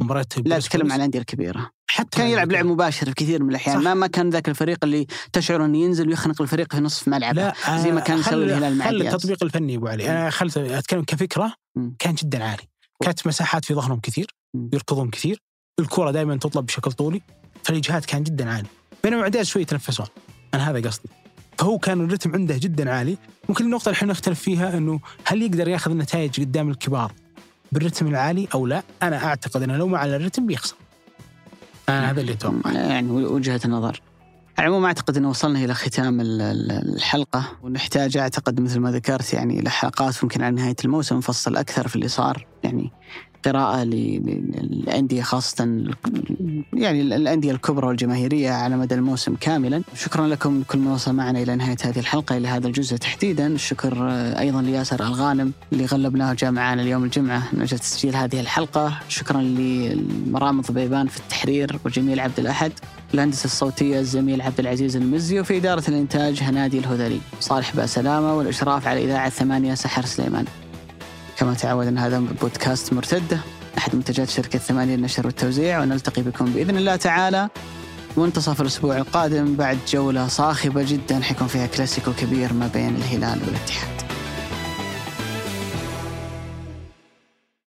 مباراة لا أتكلم عن الأندية الكبيرة. حتى كان يلعب لعب مباشر في كثير من الأحيان. صح. ما ما كان ذاك الفريق اللي تشعر إنه ينزل ويخنق الفريق في نصف ملعبه لا زي ما كان يسوي خل- الهلال مع خل. التطبيق الفني أبو علي. أنا خلت أتكلم كفكرة. كان جدا عالي. كانت مساحات في ظهرهم كثير. يركضون كثير. الكرة دائما تطلب بشكل طولي. فالإجهاد كان جدا عالي. بينما بعدين شوي يتنفسون. أنا هذا قصدي. فهو كان الرتم عنده جدا عالي. ممكن النقطة اللي إحنا نختلف فيها إنه هل يقدر ياخذ النتائج قدام الكبار؟ بالرتم العالي أو لا؟ أنا أعتقد أنه لو ما على الرتم بيخسر. أنا هذا اللي أتوقع. يعني وجهة نظر. على العموم أعتقد انه وصلنا إلى ختام ال- ال- الحلقة ونحتاج أعتقد مثل ما ذكرت يعني إلى حلقات ممكن على نهاية الموسم نفصل أكثر في اللي صار يعني قراءة للأندية خاصة يعني الأندية الكبرى والجماهيرية على مدى الموسم كاملا. شكرا لكم كل من وصل معنا إلى نهاية هذه الحلقة إلى هذا الجزء تحديدا. الشكر أيضا لياسر الغانم اللي غلبناه وجاء معنا اليوم الجمعة أجل تسجيل هذه الحلقة. شكرا لمرام ضبيبان في التحرير وجميل عبد الأحد الهندسة الصوتية الزميل عبد العزيز المزي وفي إدارة الإنتاج هنادي الهذلي. صالح بأسلامة والإشراف على إذاعة ثمانية سحر سليمان. كما تعودنا هذا بودكاست مرتدة أحد منتجات شركة ثمانية للنشر والتوزيع ونلتقي بكم بإذن الله تعالى. منتصف الأسبوع القادم بعد جولة صاخبة جدا حيكون فيها كلاسيكو كبير ما بين الهلال والاتحاد.